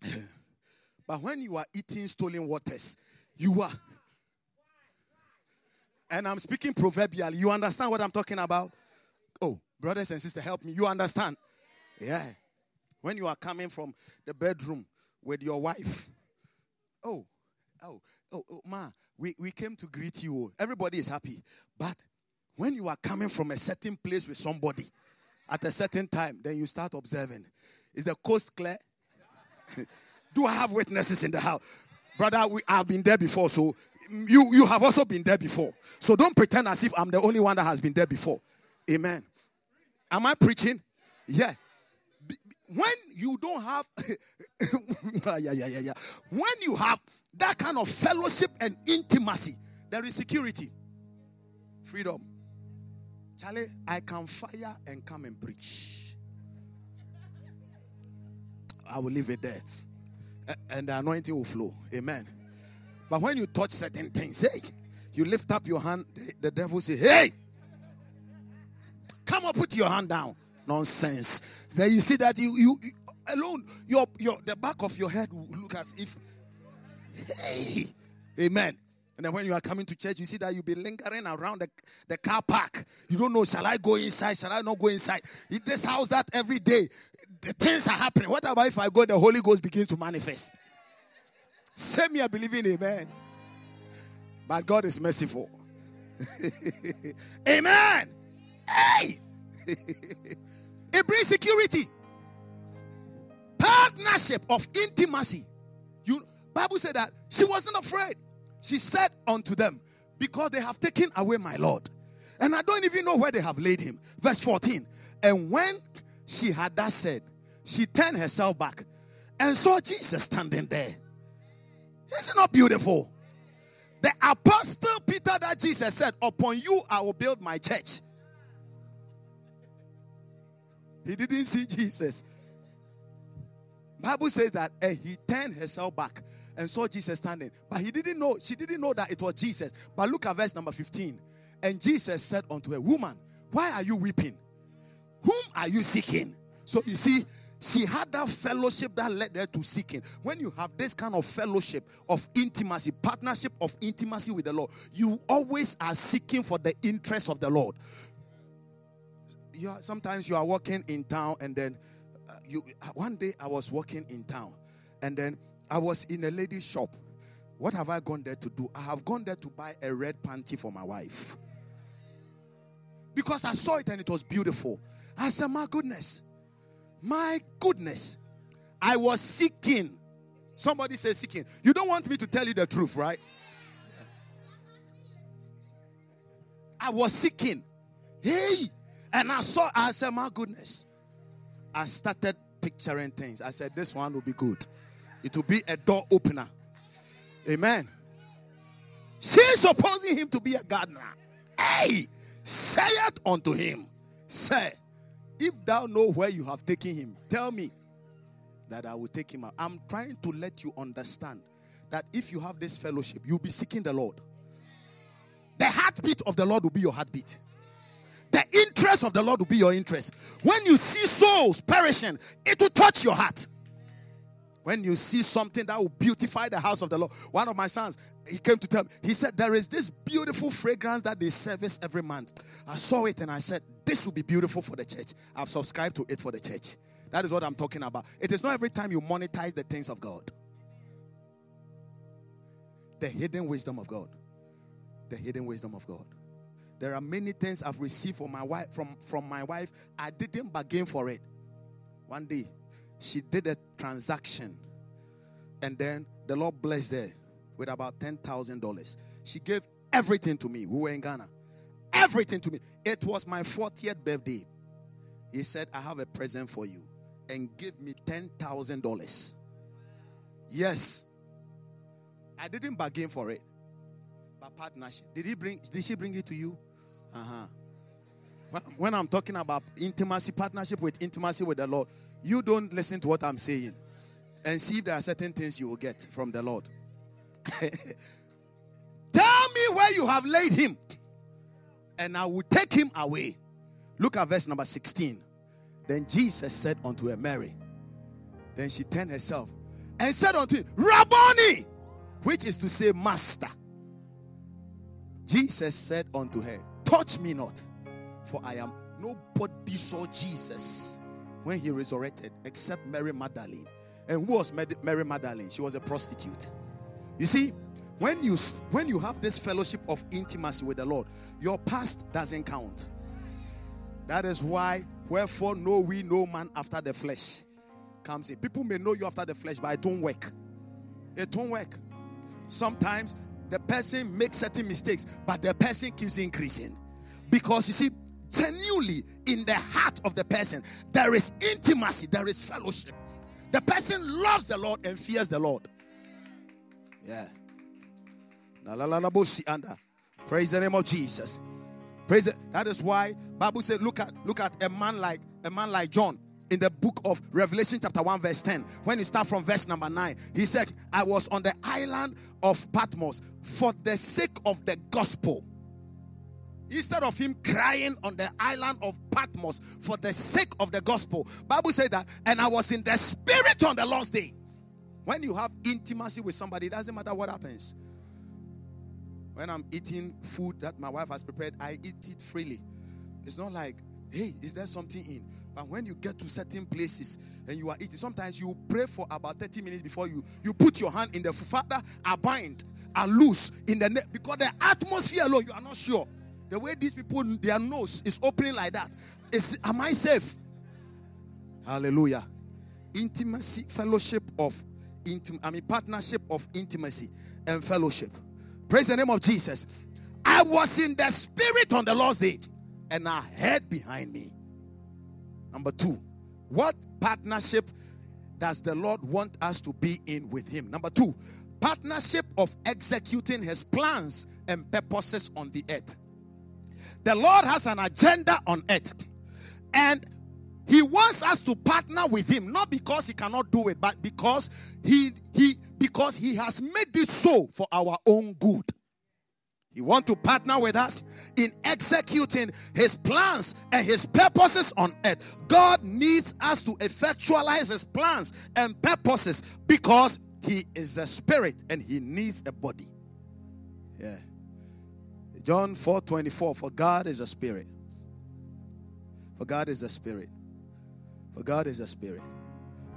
But when you are eating stolen waters, you are. And I'm speaking proverbially. You understand what I'm talking about? Oh, brothers and sisters, help me. You understand? Yeah. When you are coming from the bedroom with your wife. Oh, oh, oh, oh ma, we, we came to greet you. Oh. Everybody is happy. But when you are coming from a certain place with somebody at a certain time, then you start observing. Is the coast clear? Do I have witnesses in the house? Brother, we have been there before, so you, you have also been there before. So don't pretend as if I'm the only one that has been there before. Amen. Am I preaching? Yeah. When you don't have, yeah, yeah, yeah, yeah. When you have that kind of fellowship and intimacy, there is security, freedom. Charlie, I can fire and come and preach. I will leave it there and the anointing will flow. Amen. But when you touch certain things, hey, you lift up your hand, the devil say, hey, come on, put your hand down. Nonsense. Then you see that you, you, you alone, your, your, the back of your head will look as if, hey, amen. And then when you are coming to church, you see that you'll be lingering around the, the car park. You don't know, shall I go inside? Shall I not go inside? In this house, that every day, the things are happening. What about if I go, the Holy Ghost begins to manifest? Same me, I believe in amen. But God is merciful. amen. Hey! it brings security. Partnership of intimacy. Bible said that she wasn't afraid. She said unto them, Because they have taken away my Lord, and I don't even know where they have laid him. Verse 14. And when she had that said, she turned herself back and saw Jesus standing there. Is it not beautiful? The apostle Peter that Jesus said, Upon you I will build my church. He didn't see Jesus. Bible says that and he turned herself back and saw Jesus standing. But he didn't know, she didn't know that it was Jesus. But look at verse number 15. And Jesus said unto her, Woman, why are you weeping? Whom are you seeking? So you see, she had that fellowship that led her to seeking. When you have this kind of fellowship of intimacy, partnership of intimacy with the Lord, you always are seeking for the interest of the Lord. You are, sometimes you are walking in town, and then uh, you. One day I was walking in town, and then I was in a lady's shop. What have I gone there to do? I have gone there to buy a red panty for my wife because I saw it and it was beautiful. I said, My goodness, my goodness. I was seeking. Somebody say seeking. You don't want me to tell you the truth, right? I was seeking. Hey, and I saw, I said, My goodness. I started picturing things. I said, This one will be good. It will be a door opener. Amen. She's supposing him to be a gardener. Hey, say it unto him. Say, if thou know where you have taken him, tell me that I will take him out. I'm trying to let you understand that if you have this fellowship, you'll be seeking the Lord. The heartbeat of the Lord will be your heartbeat. The interest of the Lord will be your interest. When you see souls perishing, it will touch your heart. When you see something that will beautify the house of the Lord, one of my sons, he came to tell me, he said, There is this beautiful fragrance that they service every month. I saw it and I said, This will be beautiful for the church. I've subscribed to it for the church. That is what I'm talking about. It is not every time you monetize the things of God, the hidden wisdom of God. The hidden wisdom of God. There are many things I've received from my wife from, from my wife. I didn't bargain for it. One day, she did a transaction and then the Lord blessed her with about $10,000. She gave everything to me. We were in Ghana. Everything to me. It was my 40th birthday. He said, I have a present for you and give me $10,000. Yes. I didn't bargain for it. But partnership. Did he bring did she bring it to you? Uh-huh. When I'm talking about intimacy, partnership with intimacy with the Lord, you don't listen to what I'm saying and see if there are certain things you will get from the Lord. Tell me where you have laid him, and I will take him away. Look at verse number 16. Then Jesus said unto her, Mary. Then she turned herself and said unto him, Rabboni, which is to say, Master. Jesus said unto her, Touch me not, for I am nobody saw Jesus when he resurrected except Mary Magdalene. And who was Mary Magdalene? She was a prostitute. You see, when you when you have this fellowship of intimacy with the Lord, your past doesn't count. That is why, wherefore know we no man after the flesh comes in. People may know you after the flesh, but it don't work. It don't work. Sometimes the person makes certain mistakes, but the person keeps increasing. Because you see, genuinely in the heart of the person, there is intimacy, there is fellowship. The person loves the Lord and fears the Lord. Yeah. Praise the name of Jesus. Praise it. That is why Bible said, look at look at a man like a man like John in the book of Revelation, chapter 1, verse 10. When you start from verse number 9, he said, I was on the island of Patmos for the sake of the gospel. Instead of him crying on the island of Patmos for the sake of the gospel, Bible says that, and I was in the spirit on the last day. When you have intimacy with somebody, it doesn't matter what happens. When I'm eating food that my wife has prepared, I eat it freely. It's not like, hey, is there something in? But when you get to certain places and you are eating, sometimes you pray for about 30 minutes before you you put your hand in the Father, I bind, I loose in the ne- because the atmosphere alone, you are not sure. The way these people, their nose is opening like that. Is am I safe? Hallelujah. Intimacy, fellowship of intim, I mean partnership of intimacy and fellowship. Praise the name of Jesus. I was in the spirit on the Lord's day, and I heard behind me. Number two, what partnership does the Lord want us to be in with Him? Number two, partnership of executing His plans and purposes on the earth. The Lord has an agenda on earth. And He wants us to partner with Him, not because He cannot do it, but because He He because He has made it so for our own good. He wants to partner with us in executing his plans and his purposes on earth. God needs us to effectualize his plans and purposes because he is a spirit and he needs a body. Yeah. John 4 24. For God is a spirit. For God is a spirit. For God is a spirit.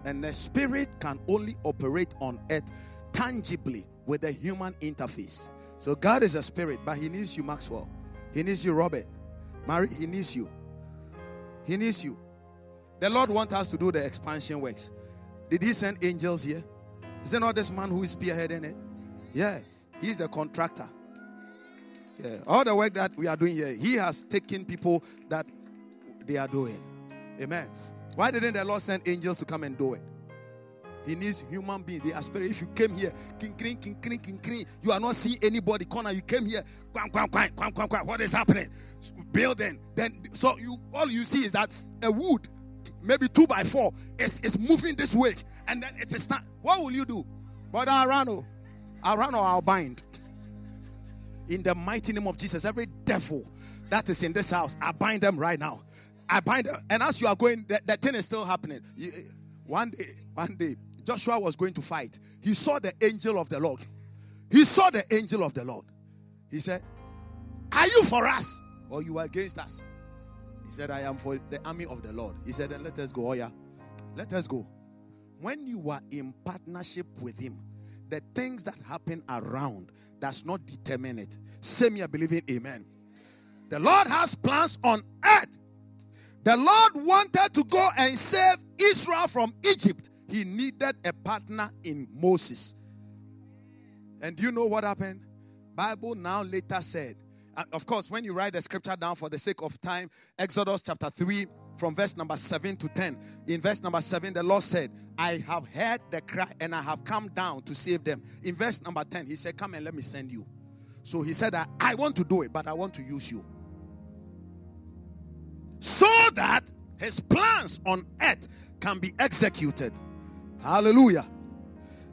And the spirit can only operate on earth tangibly with a human interface. So God is a spirit, but He needs you, Maxwell. He needs you, Robert. Mary, He needs you. He needs you. The Lord wants us to do the expansion works. Did He send angels here? Is it not this man who is spearheading it? Yeah, He's the contractor. Yeah, all the work that we are doing here, He has taken people that they are doing. Amen. Why didn't the Lord send angels to come and do it? He needs human beings. They aspire. If you came here, king, king, king, king, king, king, you are not seeing anybody corner. You came here, quang, quang, quang, quang, quang, quang. What is happening? Building. Then so you all you see is that a wood, maybe two by four, is, is moving this way, and then it is not. What will you do? But I'll run. I'll run or I'll bind. In the mighty name of Jesus, every devil that is in this house, I bind them right now. I bind them. And as you are going, the thing is still happening. You, eh, one day, one day, Joshua was going to fight, he saw the angel of the Lord. He saw the angel of the Lord. He said, Are you for us or you are against us? He said, I am for the army of the Lord. He said, Then let us go. Oh, yeah. Let us go. When you are in partnership with Him, the things that happen around does not determine it. Say me a believing amen. The Lord has plans on earth. The Lord wanted to go and save Israel from Egypt he needed a partner in Moses. And do you know what happened? Bible now later said, uh, of course, when you write the scripture down for the sake of time, Exodus chapter 3, from verse number 7 to 10. In verse number 7, the Lord said, I have heard the cry and I have come down to save them. In verse number 10, he said, Come and let me send you. So he said, I want to do it, but I want to use you. So that his plans on earth can be executed. Hallelujah.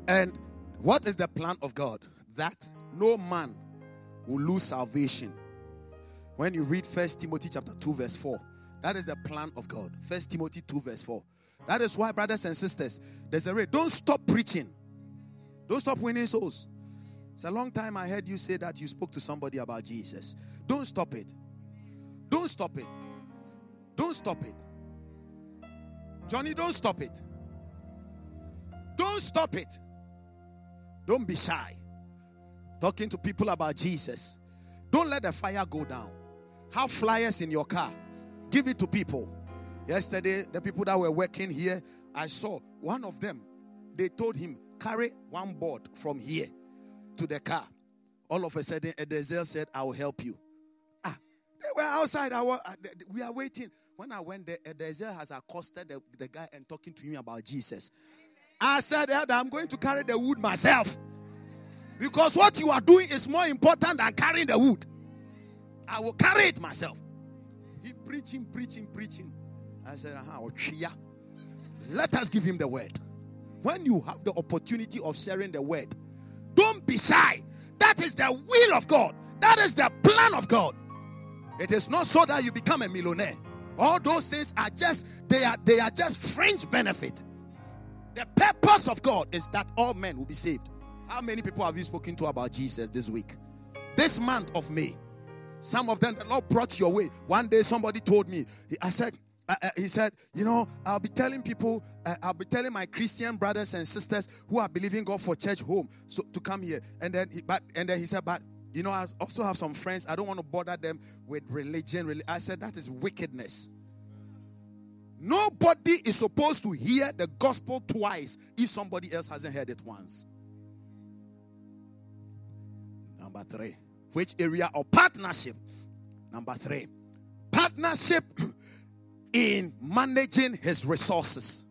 And what is the plan of God? That no man will lose salvation. When you read First Timothy chapter 2, verse 4, that is the plan of God. First Timothy 2, verse 4. That is why, brothers and sisters, there's a. Don't stop preaching. Don't stop winning souls. It's a long time I heard you say that you spoke to somebody about Jesus. Don't stop it. Don't stop it. Don't stop it. Johnny, don't stop it. Don't stop it. Don't be shy. Talking to people about Jesus. Don't let the fire go down. Have flyers in your car. Give it to people. Yesterday, the people that were working here, I saw one of them. They told him, carry one board from here to the car. All of a sudden, Edezel said, I will help you. Ah, they were outside. Was, we are waiting. When I went there, Edezel has accosted the, the guy and talking to him about Jesus. I said I'm going to carry the wood myself. Because what you are doing is more important than carrying the wood. I will carry it myself. He preaching, preaching, preaching. I said, uh-huh, let us give him the word. When you have the opportunity of sharing the word, don't be shy. That is the will of God. That is the plan of God. It is not so that you become a millionaire. All those things are just they are they are just fringe benefit. The purpose of God is that all men will be saved. How many people have you spoken to about Jesus this week? This month of May. Some of them the Lord brought your way. One day somebody told me, I said, uh, uh, he said, you know, I'll be telling people, uh, I'll be telling my Christian brothers and sisters who are believing God for church home so to come here. And then, he, but and then he said, but you know, I also have some friends. I don't want to bother them with religion. I said that is wickedness. Nobody is supposed to hear the gospel twice if somebody else hasn't heard it once. Number three, which area of partnership? Number three, partnership in managing his resources.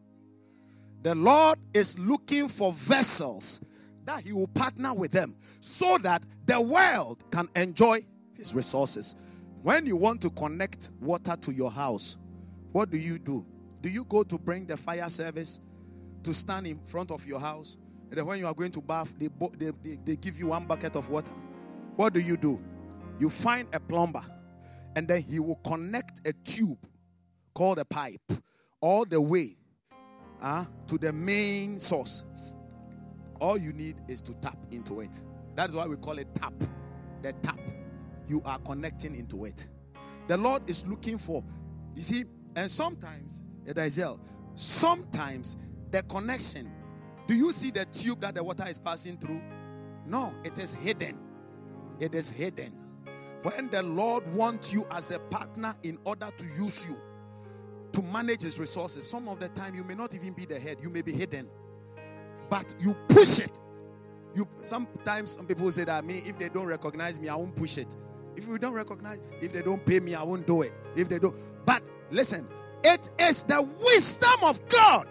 The Lord is looking for vessels that he will partner with them so that the world can enjoy his resources. When you want to connect water to your house, what do you do? Do you go to bring the fire service to stand in front of your house And then when you are going to bath, they, they, they, they give you one bucket of water. What do you do? You find a plumber, and then he will connect a tube called a pipe all the way uh, to the main source. All you need is to tap into it. That's why we call it tap. The tap. You are connecting into it. The Lord is looking for, you see, and sometimes, Edaziel, sometimes the connection, do you see the tube that the water is passing through? No, it is hidden. It is hidden. When the Lord wants you as a partner in order to use you to manage his resources, some of the time you may not even be the head, you may be hidden. But you push it. You sometimes some people say that me, if they don't recognize me, I won't push it. If you don't recognize, if they don't pay me, I won't do it. If they don't, but listen, it is the wisdom of God.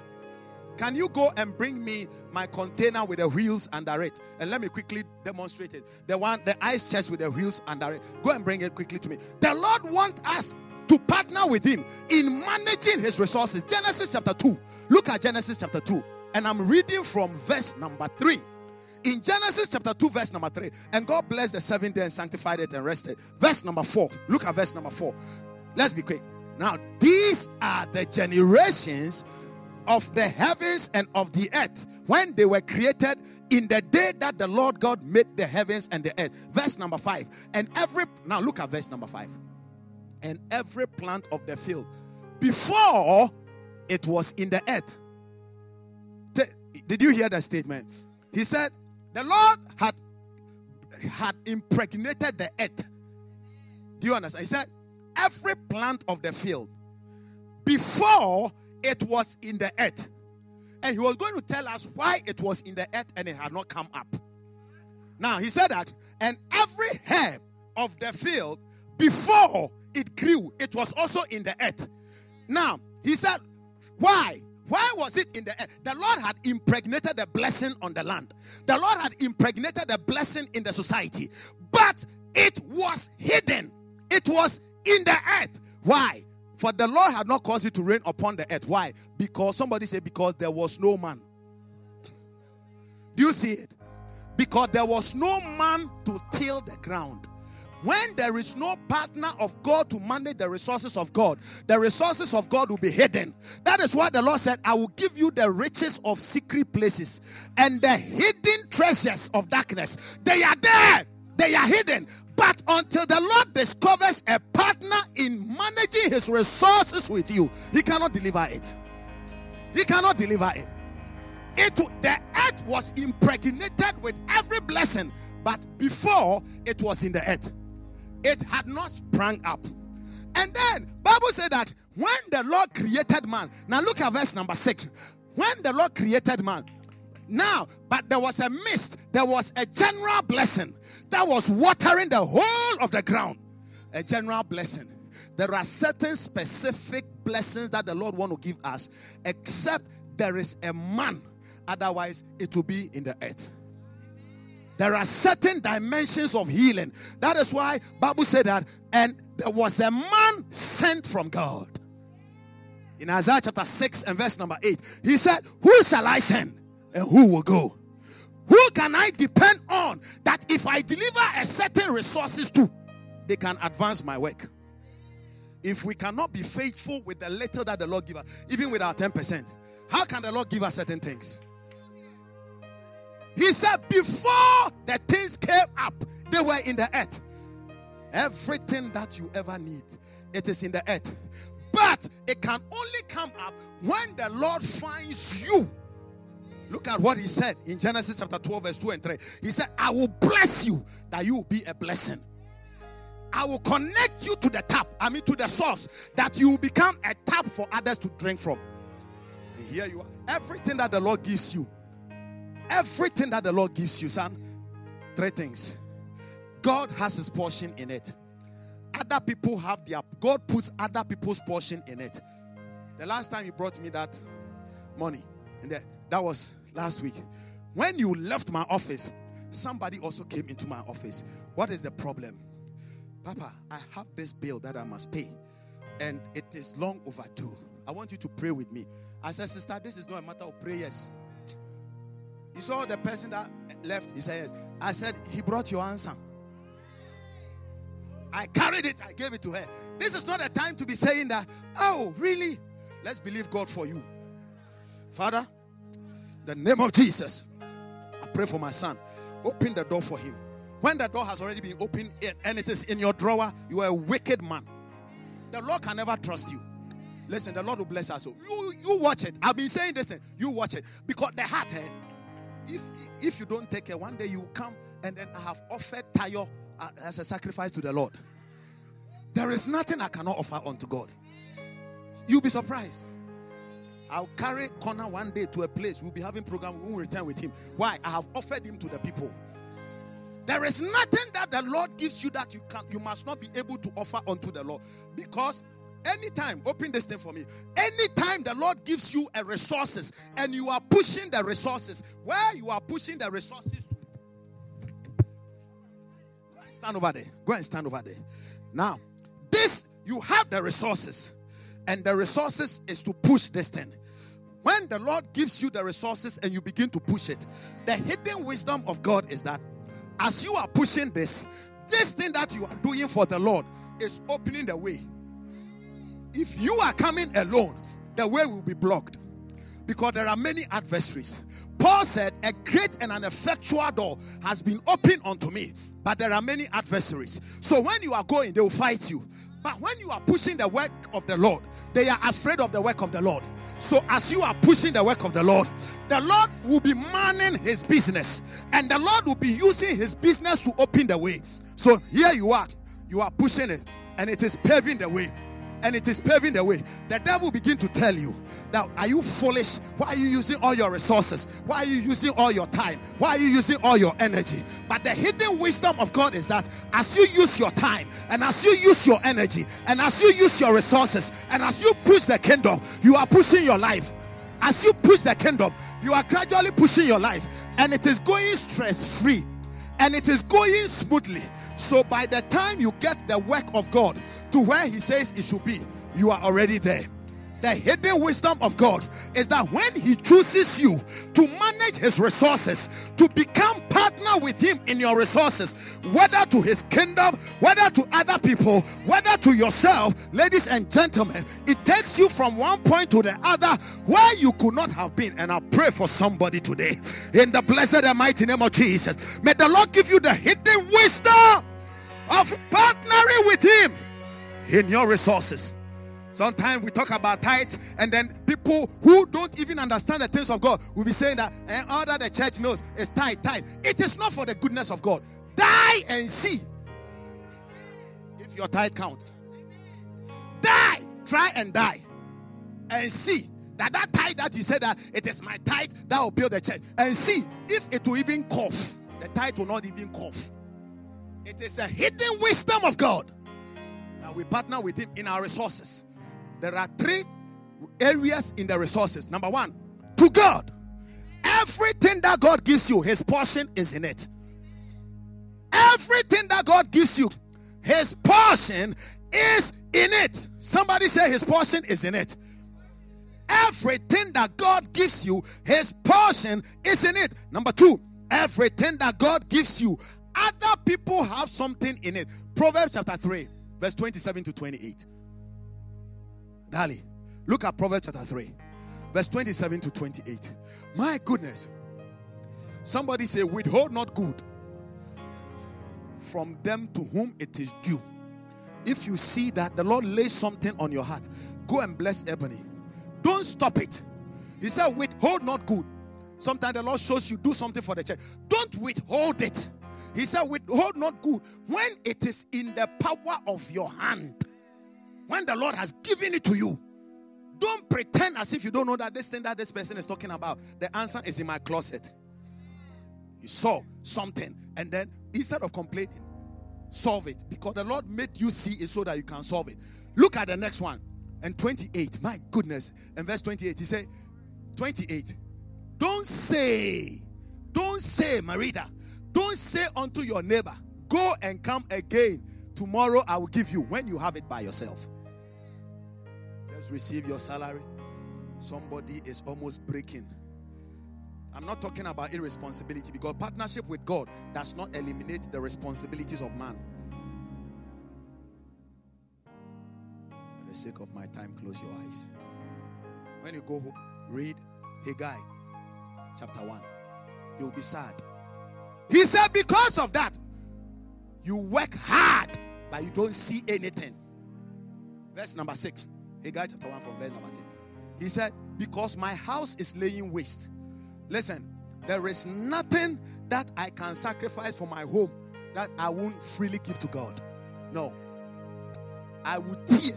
Can you go and bring me my container with the wheels under it? And let me quickly demonstrate it. The one, the ice chest with the wheels under it. Go and bring it quickly to me. The Lord wants us to partner with Him in managing His resources. Genesis chapter 2. Look at Genesis chapter 2. And I'm reading from verse number 3 in Genesis chapter 2, verse number 3, and God blessed the seventh day and sanctified it and rested. Verse number 4. Look at verse number 4. Let's be quick. Now, these are the generations of the heavens and of the earth when they were created in the day that the Lord God made the heavens and the earth. Verse number 5. And every, now look at verse number 5. And every plant of the field before it was in the earth. Did you hear that statement? He said, the Lord had had impregnated the earth. Do you understand? He said, every plant of the field before it was in the earth. And he was going to tell us why it was in the earth and it had not come up. Now he said that, and every herb of the field before it grew, it was also in the earth. Now he said, why? Why was it in the air? The Lord had impregnated the blessing on the land. The Lord had impregnated the blessing in the society. But it was hidden. It was in the earth. Why? For the Lord had not caused it to rain upon the earth. Why? Because somebody said, because there was no man. Do you see it? Because there was no man to till the ground. When there is no partner of God to manage the resources of God, the resources of God will be hidden. That is why the Lord said, I will give you the riches of secret places and the hidden treasures of darkness. They are there, they are hidden. But until the Lord discovers a partner in managing his resources with you, he cannot deliver it. He cannot deliver it. It the earth was impregnated with every blessing, but before it was in the earth it had not sprung up. And then Bible said that when the Lord created man, now look at verse number six. When the Lord created man, now, but there was a mist, there was a general blessing that was watering the whole of the ground. A general blessing. There are certain specific blessings that the Lord want to give us, except there is a man. Otherwise, it will be in the earth. There are certain dimensions of healing. That is why Bible said that, and there was a man sent from God. In Isaiah chapter 6 and verse number 8, he said, Who shall I send? And who will go? Who can I depend on that if I deliver a certain resources to, they can advance my work? If we cannot be faithful with the little that the Lord give us, even with our 10%, how can the Lord give us certain things? He said, Before the things came up, they were in the earth. Everything that you ever need, it is in the earth. But it can only come up when the Lord finds you. Look at what he said in Genesis chapter 12, verse 2 and 3. He said, I will bless you that you will be a blessing. I will connect you to the tap, I mean to the source, that you will become a tap for others to drink from. And here you are. Everything that the Lord gives you, Everything that the Lord gives you, son, three things. God has his portion in it. Other people have their God puts other people's portion in it. The last time you brought me that money, and that, that was last week. When you left my office, somebody also came into my office. What is the problem? Papa, I have this bill that I must pay, and it is long overdue. I want you to pray with me. I said, Sister, this is not a matter of prayers. You saw the person that left? He said, Yes. I said, He brought your answer. I carried it, I gave it to her. This is not a time to be saying that, oh, really? Let's believe God for you. Father, the name of Jesus, I pray for my son. Open the door for him. When the door has already been opened and it is in your drawer, you are a wicked man. The Lord can never trust you. Listen, the Lord will bless us. So you, you watch it. I've been saying this thing. You watch it. Because the heart, eh, if if you don't take care, one day you come and then I have offered Tayo uh, as a sacrifice to the Lord. There is nothing I cannot offer unto God. You'll be surprised. I'll carry Connor one day to a place. We'll be having program. We will return with him. Why? I have offered him to the people. There is nothing that the Lord gives you that you can you must not be able to offer unto the Lord. Because anytime, open this thing for me. Anytime the Lord gives you a resources and you are pushing the resources, where you are pushing the resources to, go and stand over there. Go and stand over there. Now, this you have the resources, and the resources is to push this thing. When the Lord gives you the resources and you begin to push it, the hidden wisdom of God is that as you are pushing this, this thing that you are doing for the Lord is opening the way. If you are coming alone, the way will be blocked because there are many adversaries. Paul said, A great and an effectual door has been opened unto me, but there are many adversaries. So when you are going, they will fight you. But when you are pushing the work of the Lord, they are afraid of the work of the Lord. So as you are pushing the work of the Lord, the Lord will be manning his business, and the Lord will be using his business to open the way. So here you are, you are pushing it, and it is paving the way and it is paving the way. The devil begin to tell you that are you foolish? Why are you using all your resources? Why are you using all your time? Why are you using all your energy? But the hidden wisdom of God is that as you use your time and as you use your energy and as you use your resources and as you push the kingdom, you are pushing your life. As you push the kingdom, you are gradually pushing your life and it is going stress free and it is going smoothly. So by the time you get the work of God to where He says it should be, you are already there the hidden wisdom of God is that when He chooses you to manage His resources, to become partner with Him in your resources, whether to His kingdom, whether to other people, whether to yourself, ladies and gentlemen, it takes you from one point to the other where you could not have been. And I pray for somebody today in the blessed and mighty name of Jesus. May the Lord give you the hidden wisdom of partnering with Him in your resources. Sometimes we talk about tithe, and then people who don't even understand the things of God will be saying that and all that the church knows is tithe, tithe. It is not for the goodness of God. Die and see if your tithe count. Die, try and die, and see that that tithe that you said that it is my tithe that will build the church, and see if it will even cough. The tithe will not even cough. It is a hidden wisdom of God that we partner with Him in our resources there are three areas in the resources. Number one, to God. Everything that God gives you, His portion is in it. Everything that God gives you, His portion is in it. Somebody say His portion is in it. Everything that God gives you, His portion is in it. Number two, everything that God gives you, other people have something in it. Proverbs chapter 3, verse 27 to 28. Dali, look at Proverbs chapter 3, verse 27 to 28. My goodness. Somebody say, withhold not good from them to whom it is due. If you see that the Lord lays something on your heart, go and bless Ebony. Don't stop it. He said, withhold not good. Sometimes the Lord shows you do something for the church. Don't withhold it. He said, withhold not good when it is in the power of your hand. When the Lord has given it to you, don't pretend as if you don't know that this thing that this person is talking about. The answer is in my closet. You saw something, and then instead of complaining, solve it because the Lord made you see it so that you can solve it. Look at the next one. And 28, my goodness. And verse 28, he said, 28, don't say, don't say, Marita, don't say unto your neighbor, go and come again. Tomorrow I will give you when you have it by yourself receive your salary. Somebody is almost breaking. I'm not talking about irresponsibility because partnership with God does not eliminate the responsibilities of man. For the sake of my time, close your eyes. When you go home, read Haggai chapter 1. You'll be sad. He said, Because of that, you work hard, but you don't see anything. Verse number 6. Haggai chapter 1 from verse number 6. He said, Because my house is laying waste. Listen, there is nothing that I can sacrifice for my home that I won't freely give to God. No. I would tear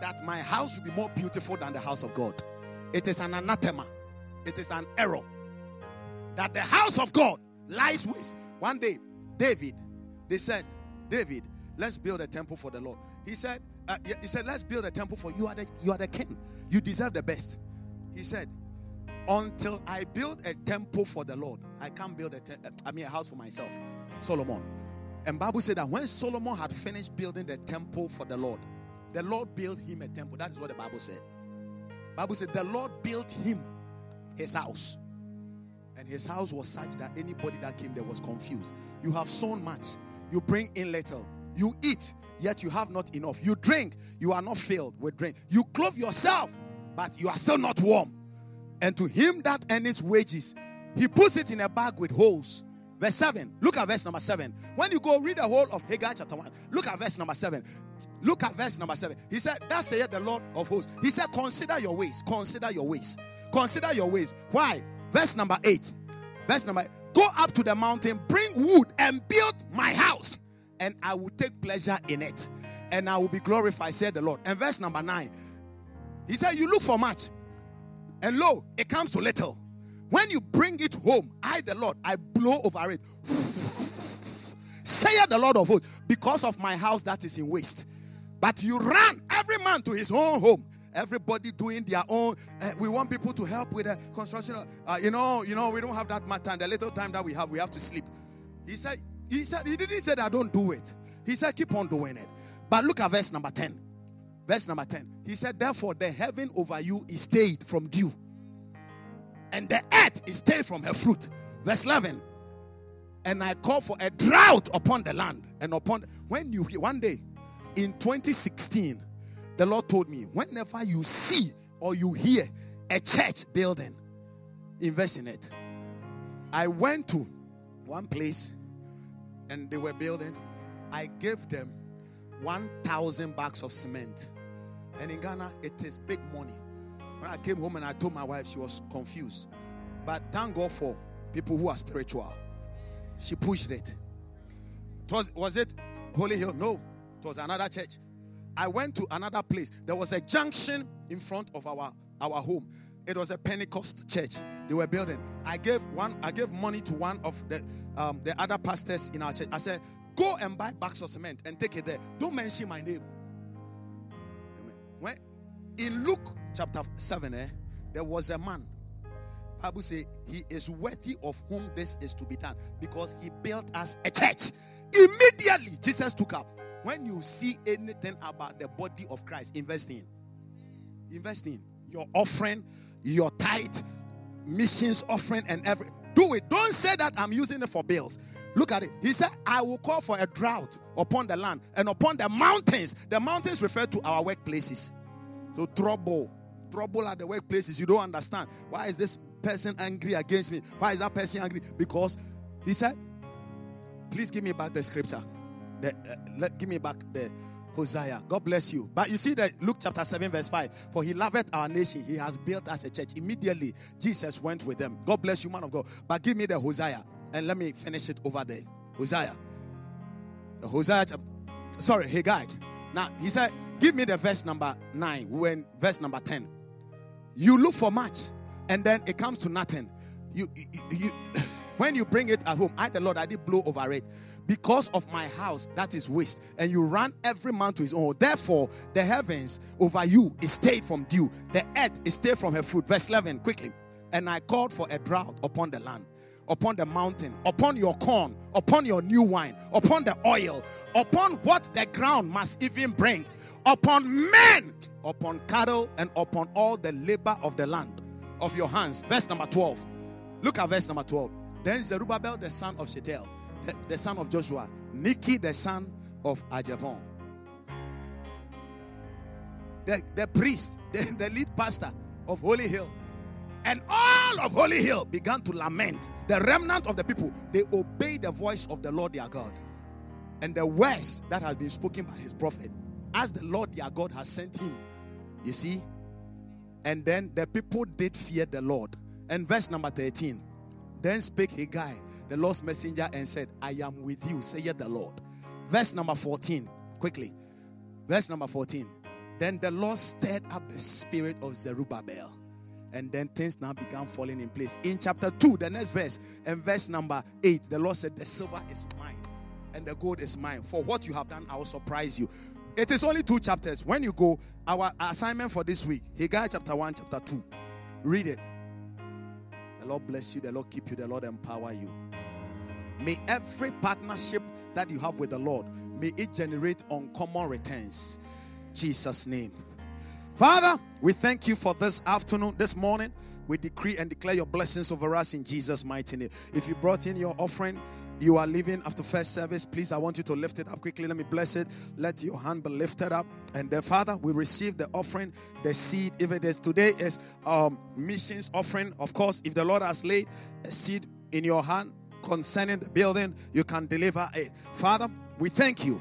that my house will be more beautiful than the house of God. It is an anathema, it is an error that the house of God lies waste. One day, David, they said, David, let's build a temple for the Lord. He said, uh, he said, let's build a temple for you. Are the, you are the king. You deserve the best. He said, until I build a temple for the Lord, I can't build a te- I mean a house for myself. Solomon. And Bible said that when Solomon had finished building the temple for the Lord, the Lord built him a temple. That is what the Bible said. Bible said the Lord built him his house. And his house was such that anybody that came there was confused. You have sown much, you bring in little, you eat, yet you have not enough. You drink, you are not filled with drink. You clothe yourself, but you are still not warm. And to him that earns wages, he puts it in a bag with holes. Verse 7. Look at verse number 7. When you go read the whole of Haggai chapter 1, look at verse number 7. Look at verse number 7. He said, That saith the Lord of hosts. He said, Consider your ways. Consider your ways. Consider your ways. Why? Verse number 8. Verse number eight. Go up to the mountain, bring wood, and build my house, and I will take pleasure in it, and I will be glorified, said the Lord. And verse number 9. He said, You look for much, and lo, it comes to little. When you bring it home, I, the Lord, I blow over it. Say the Lord of hosts, because of my house that is in waste. But you run every man to his own home. Everybody doing their own. Uh, we want people to help with the construction. Uh, you know, you know, we don't have that much time. The little time that we have, we have to sleep. He said, he said, he didn't say that I don't do it. He said, keep on doing it. But look at verse number 10. Verse number 10. He said, Therefore, the heaven over you is stayed from dew, and the earth is stayed from her fruit. Verse 11. And I call for a drought upon the land and upon when you one day in 2016, the Lord told me, whenever you see or you hear a church building, invest in it. I went to one place and they were building. I gave them 1,000 bags of cement. And in Ghana, it is big money. When I came home and I told my wife, she was confused. But thank God for people who are spiritual. She pushed it. it was, was it Holy Hill? No. It was another church. I went to another place. There was a junction in front of our, our home. It was a Pentecost church. They were building. I gave one, I gave money to one of the um, the other pastors in our church. I said, go and buy bags of cement and take it there. Don't mention my name. When in Luke chapter 7, eh, there was a man. Bible say he is worthy of whom this is to be done because he built us a church. Immediately, Jesus took up. When you see anything about the body of Christ, invest in. Invest in your offering, your tithe, missions offering, and every do it. Don't say that I'm using it for bills. Look at it. He said, I will call for a drought upon the land and upon the mountains. The mountains refer to our workplaces. So, trouble. Trouble at the workplaces. You don't understand. Why is this person angry against me? Why is that person angry? Because he said, Please give me back the scripture. The, uh, let, give me back the Hosea. God bless you. But you see that Luke chapter 7, verse 5. For he loveth our nation, he has built us a church. Immediately, Jesus went with them. God bless you, man of God. But give me the Hosea and let me finish it over there. Hosea. The Hosea. Sorry, Haggai. Now he said, Give me the verse number 9. When verse number 10. You look for much, and then it comes to nothing. You, you, you when you bring it at home, I the Lord, I did blow over it because of my house that is waste. And you run every man to his own therefore the heavens over you is stayed from dew. The earth is stayed from her fruit. Verse 11 quickly. And i called for a drought upon the land upon the mountain upon your corn upon your new wine upon the oil upon what the ground must even bring upon men upon cattle and upon all the labor of the land of your hands. Verse number 12 Look at verse number 12. Then Zerubbabel, the son of Shealtiel, the, son of Joshua, Nicky, the son of Agyepong, the, the priest, the, the lead pastor of Holy Hill, and all of Holy Hill began to lament. The remnant of the people, they obeyed the voice of the Lord their God and the words that has been spoken by his prophet, as the Lord their God has sent him. You see? And then the people did fear the Lord. And verse number 13. Then spake Haggai, the Lord's messenger, and said, I am with you, saith the Lord. Verse number 14, quickly. Verse number 14. Then the Lord stirred up the spirit of Zerubbabel. And then things now began falling in place. In chapter 2, the next verse, and verse number 8, the Lord said, The silver is mine and the gold is mine. For what you have done, I will surprise you. It is only two chapters. When you go, our assignment for this week, Haggai chapter 1, chapter 2. Read it. Lord bless you, the Lord keep you, the Lord empower you. May every partnership that you have with the Lord, may it generate uncommon returns. Jesus' name. Father, we thank you for this afternoon, this morning. We decree and declare your blessings over us in Jesus' mighty name. If you brought in your offering, you are leaving after first service, please, I want you to lift it up quickly. Let me bless it. Let your hand be lifted up. And then, Father, we receive the offering, the seed. If it is today is um, missions offering, of course, if the Lord has laid a seed in your hand concerning the building, you can deliver it. Father, we thank you.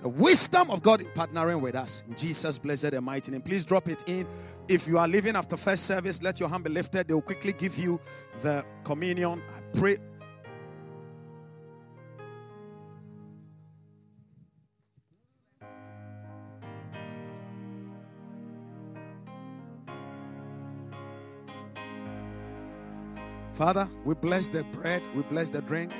The wisdom of God in partnering with us. In Jesus' blessed and mighty name. Please drop it in. If you are leaving after first service, let your hand be lifted. They will quickly give you the communion. I pray Father, we bless the bread, we bless the drink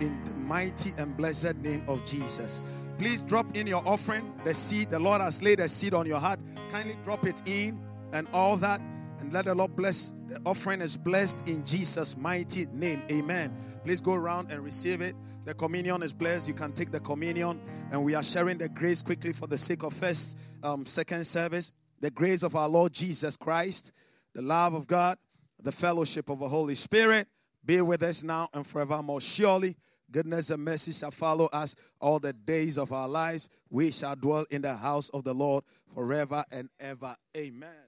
in the mighty and blessed name of Jesus. Please drop in your offering, the seed. The Lord has laid a seed on your heart. Kindly drop it in and all that. And let the Lord bless. The offering is blessed in Jesus' mighty name. Amen. Please go around and receive it. The communion is blessed. You can take the communion. And we are sharing the grace quickly for the sake of first, um, second service. The grace of our Lord Jesus Christ, the love of God the fellowship of the Holy Spirit be with us now and forevermore. Surely, goodness and mercy shall follow us all the days of our lives. We shall dwell in the house of the Lord forever and ever. Amen.